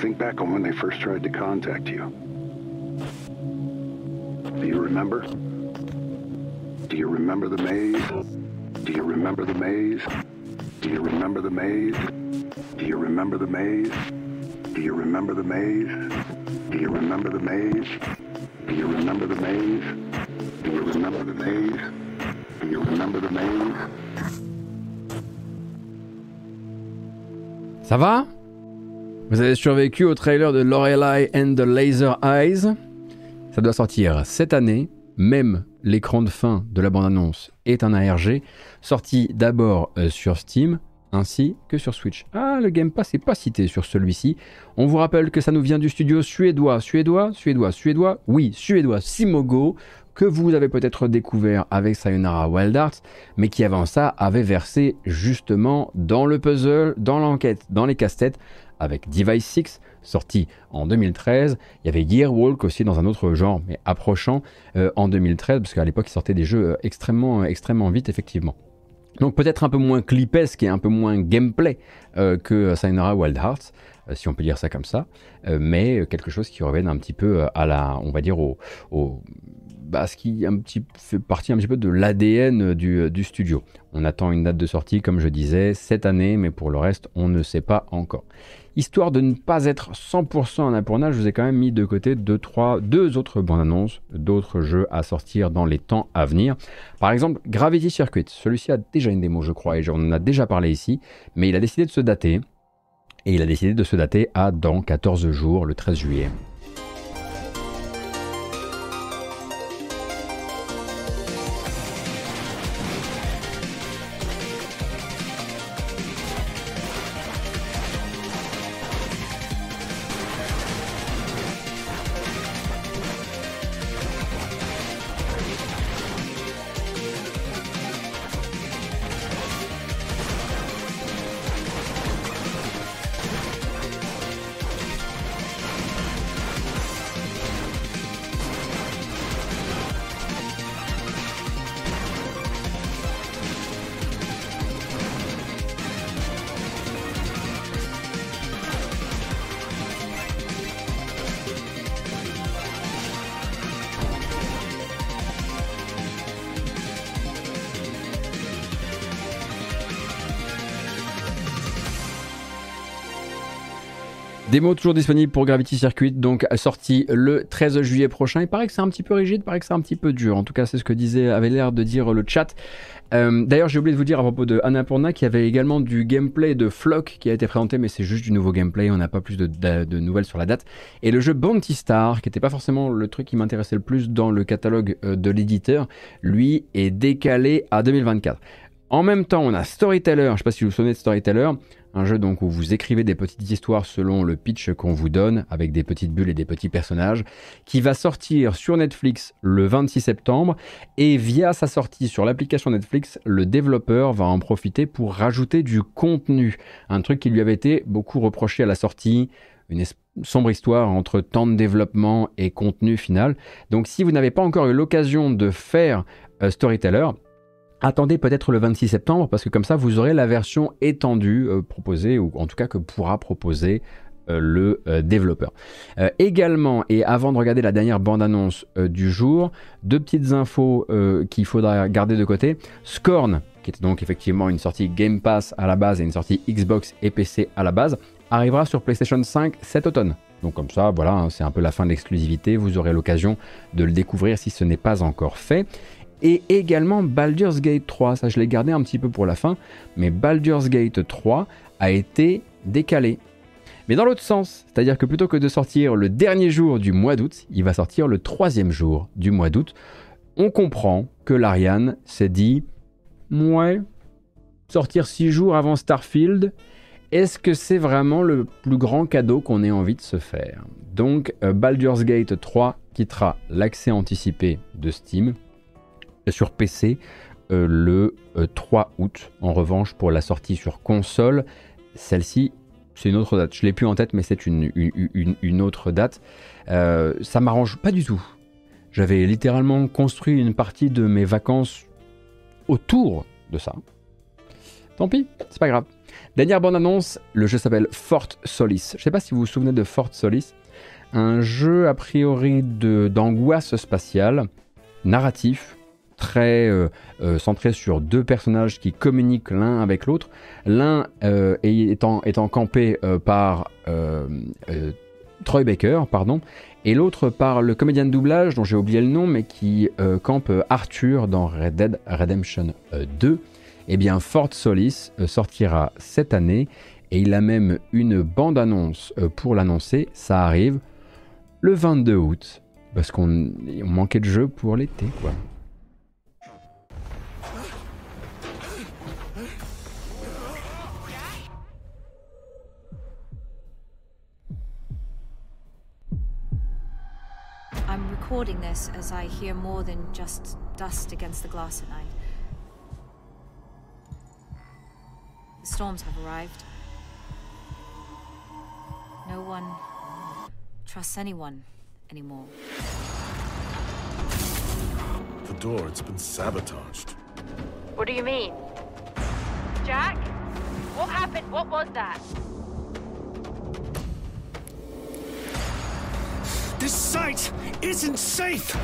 S8: Think back on when they first tried to contact you. Do you remember? Do you remember the maze? Do you remember the maze? Do you remember the maze? Do you remember the maze? Do you remember the maze? Do you remember the maze? Do you remember the maze? Do you remember the maze? Do you remember the maze?
S1: Ça va? Vous avez survécu au trailer de Lorelai and the Laser Eyes Ça doit sortir cette année, même l'écran de fin de la bande-annonce est un ARG, sorti d'abord euh, sur Steam ainsi que sur Switch. Ah, le Game Pass n'est pas cité sur celui-ci. On vous rappelle que ça nous vient du studio suédois, suédois, suédois, suédois, oui, suédois, Simogo, que vous avez peut-être découvert avec Sayonara Wild Arts, mais qui avant ça avait versé justement dans le puzzle, dans l'enquête, dans les casse-têtes, avec Device 6, sorti en 2013. Il y avait Yearwalk aussi dans un autre genre, mais approchant euh, en 2013, parce qu'à l'époque, il sortait des jeux euh, extrêmement, extrêmement vite, effectivement. Donc peut-être un peu moins clipesque et un peu moins gameplay euh, que Sayonara Wild Hearts, si on peut dire ça comme ça, mais quelque chose qui revienne un petit peu à la, on va dire au, bah, ce qui un petit, fait partie un petit peu de l'ADN du, du, studio. On attend une date de sortie, comme je disais, cette année, mais pour le reste, on ne sait pas encore. Histoire de ne pas être 100% en appurnage, je vous ai quand même mis de côté deux, trois, deux autres bandes annonces d'autres jeux à sortir dans les temps à venir. Par exemple, Gravity Circuit. Celui-ci a déjà une démo, je crois, et j'en en a déjà parlé ici, mais il a décidé de se dater. Et il a décidé de se dater à dans 14 jours, le 13 juillet. Démo toujours disponible pour Gravity Circuit, donc sorti le 13 juillet prochain. Il paraît que c'est un petit peu rigide, il paraît que c'est un petit peu dur. En tout cas, c'est ce que disait, avait l'air de dire le chat. Euh, d'ailleurs, j'ai oublié de vous dire à propos de Annapurna qu'il y avait également du gameplay de Flock qui a été présenté, mais c'est juste du nouveau gameplay. On n'a pas plus de, de, nouvelles sur la date. Et le jeu Bounty Star, qui n'était pas forcément le truc qui m'intéressait le plus dans le catalogue euh, de l'éditeur, lui est décalé à 2024. En même temps, on a Storyteller. Je ne sais pas si vous vous souvenez de Storyteller. Un jeu donc où vous écrivez des petites histoires selon le pitch qu'on vous donne, avec des petites bulles et des petits personnages, qui va sortir sur Netflix le 26 septembre. Et via sa sortie sur l'application Netflix, le développeur va en profiter pour rajouter du contenu. Un truc qui lui avait été beaucoup reproché à la sortie, une sombre histoire entre temps de développement et contenu final. Donc si vous n'avez pas encore eu l'occasion de faire euh, Storyteller, Attendez peut-être le 26 septembre parce que comme ça vous aurez la version étendue euh, proposée ou en tout cas que pourra proposer euh, le euh, développeur. également, et avant de regarder la dernière bande-annonce du jour, deux petites infos qu'il faudra garder de côté. Scorn, qui était donc effectivement une sortie Game Pass à la base et une sortie Xbox et PC à la base, arrivera sur PlayStation 5 cet automne. Donc comme ça, voilà, hein, c'est un peu la fin de l'exclusivité, vous aurez l'occasion de le découvrir si ce n'est pas encore fait. Et également Baldur's Gate 3, ça je l'ai gardé un petit peu pour la fin, mais Baldur's Gate 3 a été décalé. Mais dans l'autre sens, c'est-à-dire que plutôt que de sortir le dernier jour du mois d'août, il va sortir le troisième jour du mois d'août. On comprend que l'Ariane s'est dit, ouais, sortir six jours avant Starfield, est-ce que c'est vraiment le plus grand cadeau qu'on ait envie de se faire? Donc euh, Baldur's Gate 3 quittera l'accès anticipé de Steam sur PC euh, le 3 euh, août. En revanche, pour la sortie sur console, celle-ci, c'est une autre date. Je l'ai plus en tête, mais c'est une, une, autre date. ça m'arrange pas du tout. J'avais littéralement construit une partie de mes vacances autour de ça. Tant pis, c'est pas grave. Dernière bande-annonce, le jeu s'appelle Fort Solis. Je sais pas si vous vous souvenez de Fort Solis. Un jeu a priori d'angoisse spatiale, narratif, très euh, euh, centré sur deux personnages qui communiquent l'un avec l'autre. L'un euh, étant, campé par Troy Baker, pardon, et l'autre par le comédien de doublage dont j'ai oublié le nom, mais qui campe Arthur dans Red Dead Redemption 2 eh bien Fort Solis sortira cette année et il a même une bande-annonce pour l'annoncer. Ça arrive le 22 août parce qu'on manquait de jeu pour l'été quoi.
S10: Recording this as I hear more than just dust against the glass at night. The storms have arrived. No one trusts anyone anymore.
S11: The door, it's been sabotaged.
S12: What do you mean? Jack? What happened? What was that?
S11: This site isn't safe!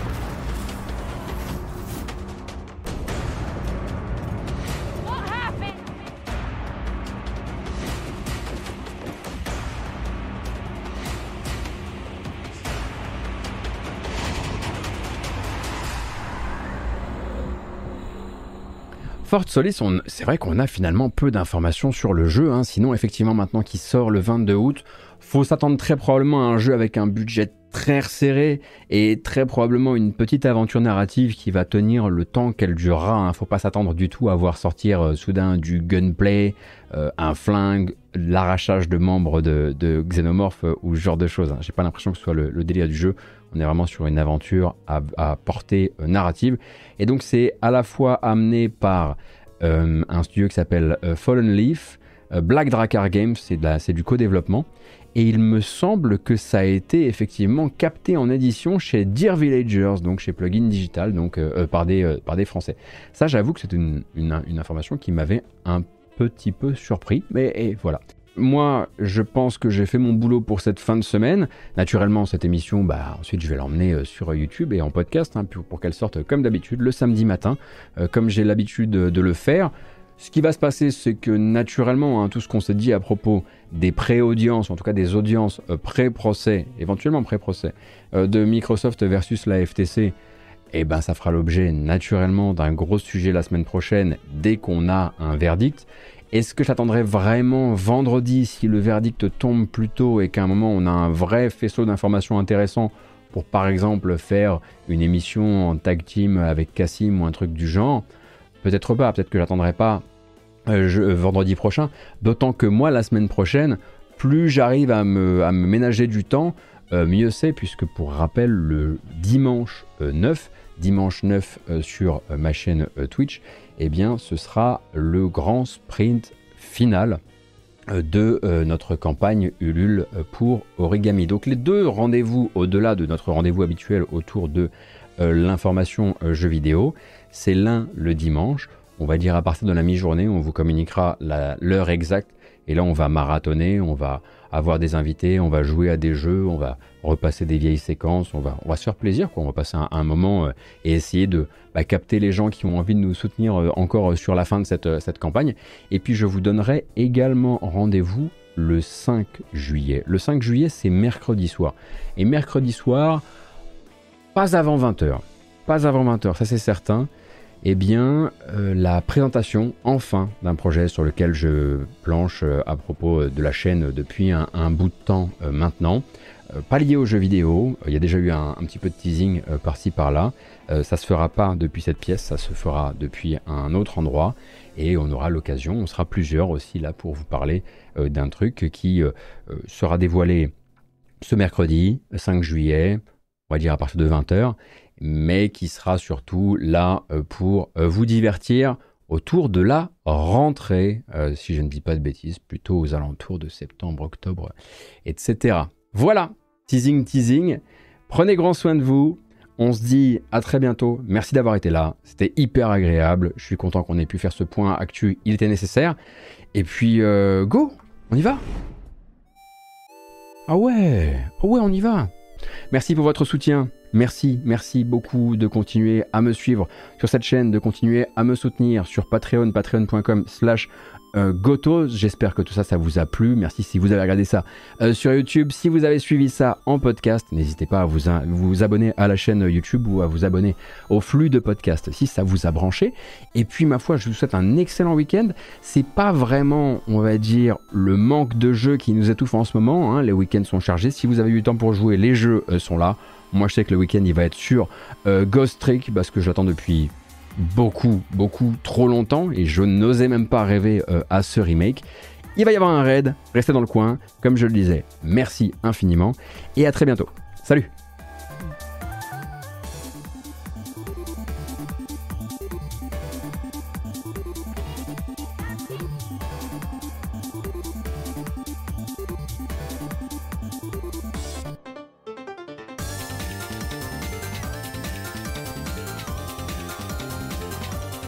S1: Fort Solis, c'est vrai qu'on a finalement peu d'informations sur le jeu, hein. sinon effectivement maintenant qu'il sort le 22 août, faut s'attendre très probablement à un jeu avec un budget très resserré et très probablement une petite aventure narrative qui va tenir le temps qu'elle durera. Hein. Faut pas s'attendre du tout à voir sortir euh, soudain du gunplay, euh, un flingue, l'arrachage de membres de, de Xenomorph euh, ou ce genre de choses. Hein. J'ai pas l'impression que ce soit le, le, délire du jeu. On est vraiment sur une aventure à, à portée narrative. Et donc c'est à la fois amené par un studio qui s'appelle Fallen Leaf, Black Dracar Games, c'est du co-développement et il me semble que ça a été effectivement capté en édition chez Dear Villagers, donc chez Plugin Digital, donc euh, euh, par, des, euh, par des Français. Ça, j'avoue que c'est une, une, information qui m'avait un petit peu surpris, mais et voilà. Moi, je pense que j'ai fait mon boulot pour cette fin de semaine. Naturellement, cette émission, bah, ensuite, je vais l'emmener sur YouTube et en podcast hein, pour, qu'elle sorte comme d'habitude le samedi matin, comme j'ai l'habitude de le faire. Ce qui va se passer, c'est que naturellement, hein, tout ce qu'on s'est dit à propos des pré-audiences, en tout cas des audiences euh, pré-procès, éventuellement pré-procès, euh, de Microsoft versus la FTC, eh ben, ça fera l'objet naturellement d'un gros sujet la semaine prochaine dès qu'on a un verdict. Est-ce que j'attendrai vraiment vendredi si le verdict tombe plus tôt et qu'à un moment on a un vrai faisceau d'informations intéressant pour par exemple faire une émission en tag team avec Cassim ou un truc du genre? Peut-être pas, peut-être que j'attendrai pas euh, euh, vendredi prochain. D'autant que moi, la semaine prochaine, plus j'arrive à me, ménager du temps, euh, mieux c'est, puisque pour rappel, le dimanche 9, dimanche 9 sur ma chaîne Twitch, eh bien, ce sera le grand sprint final de notre campagne Ulule pour Origami. Donc les deux rendez-vous au-delà de notre rendez-vous habituel autour de l'information jeu vidéo, c'est l'un le dimanche. On va dire à partir de la mi-journée, on vous communiquera l'heure exacte. Et là, on va marathonner, on va avoir des invités, on va jouer à des jeux, on va repasser des vieilles séquences, on va, on va se faire plaisir, quoi. on va passer un, moment euh, et essayer de bah, capter les gens qui ont envie de nous soutenir euh, encore euh, sur la fin de cette, cette campagne. Et puis je vous donnerai également rendez-vous le 5 juillet. Le 5 juillet, c'est mercredi soir. Et mercredi soir, pas avant 20h. Pas avant 20h, ça c'est certain. Eh bien, euh, la présentation, enfin, d'un projet sur lequel je planche euh, à propos de la chaîne depuis un, bout de temps euh, maintenant. pas lié aux jeux vidéo, il y a déjà eu un, petit peu de teasing par-ci par-là. ça se fera pas depuis cette pièce, ça se fera depuis un autre endroit. Et on aura l'occasion, on sera plusieurs aussi là pour vous parler d'un truc qui sera dévoilé ce mercredi 5 juillet, on va dire à partir de 20h, mais qui sera surtout là euh, pour euh, vous divertir autour de la rentrée, euh, si je ne dis pas de bêtises, plutôt aux alentours de septembre, octobre, etc. Voilà, teasing, teasing. Prenez grand soin de vous. On se dit à très bientôt. Merci d'avoir été là. C'était hyper agréable. Je suis content qu'on ait pu faire ce point actu. Il était nécessaire. Et puis, go, on y va. Ah ah ouais, on y va. Merci pour votre soutien. Merci, merci beaucoup de continuer à me suivre sur cette chaîne, de continuer à me soutenir sur Patreon, patreon.com slash euh, Gotos. J'espère que tout ça, ça vous a plu. Merci si vous avez regardé ça euh, sur YouTube. Si vous avez suivi ça en podcast, n'hésitez pas à vous, abonner à la chaîne YouTube ou à vous abonner au flux de podcast si ça vous a branché. Et puis, ma foi, je vous souhaite un excellent week-end. C'est pas vraiment, on va dire, le manque de jeux qui nous étouffe en ce moment. Hein. Les week-ends sont chargés. Si vous avez eu le temps pour jouer, les jeux euh, sont là. Moi, je sais que le week-end, il va être sur Ghost Trick parce que j'attends depuis beaucoup, beaucoup, trop longtemps et je n'osais même pas rêver euh, à ce remake. Il va y avoir un raid, restez dans le coin, comme je le disais. Merci infiniment et à très bientôt. Salut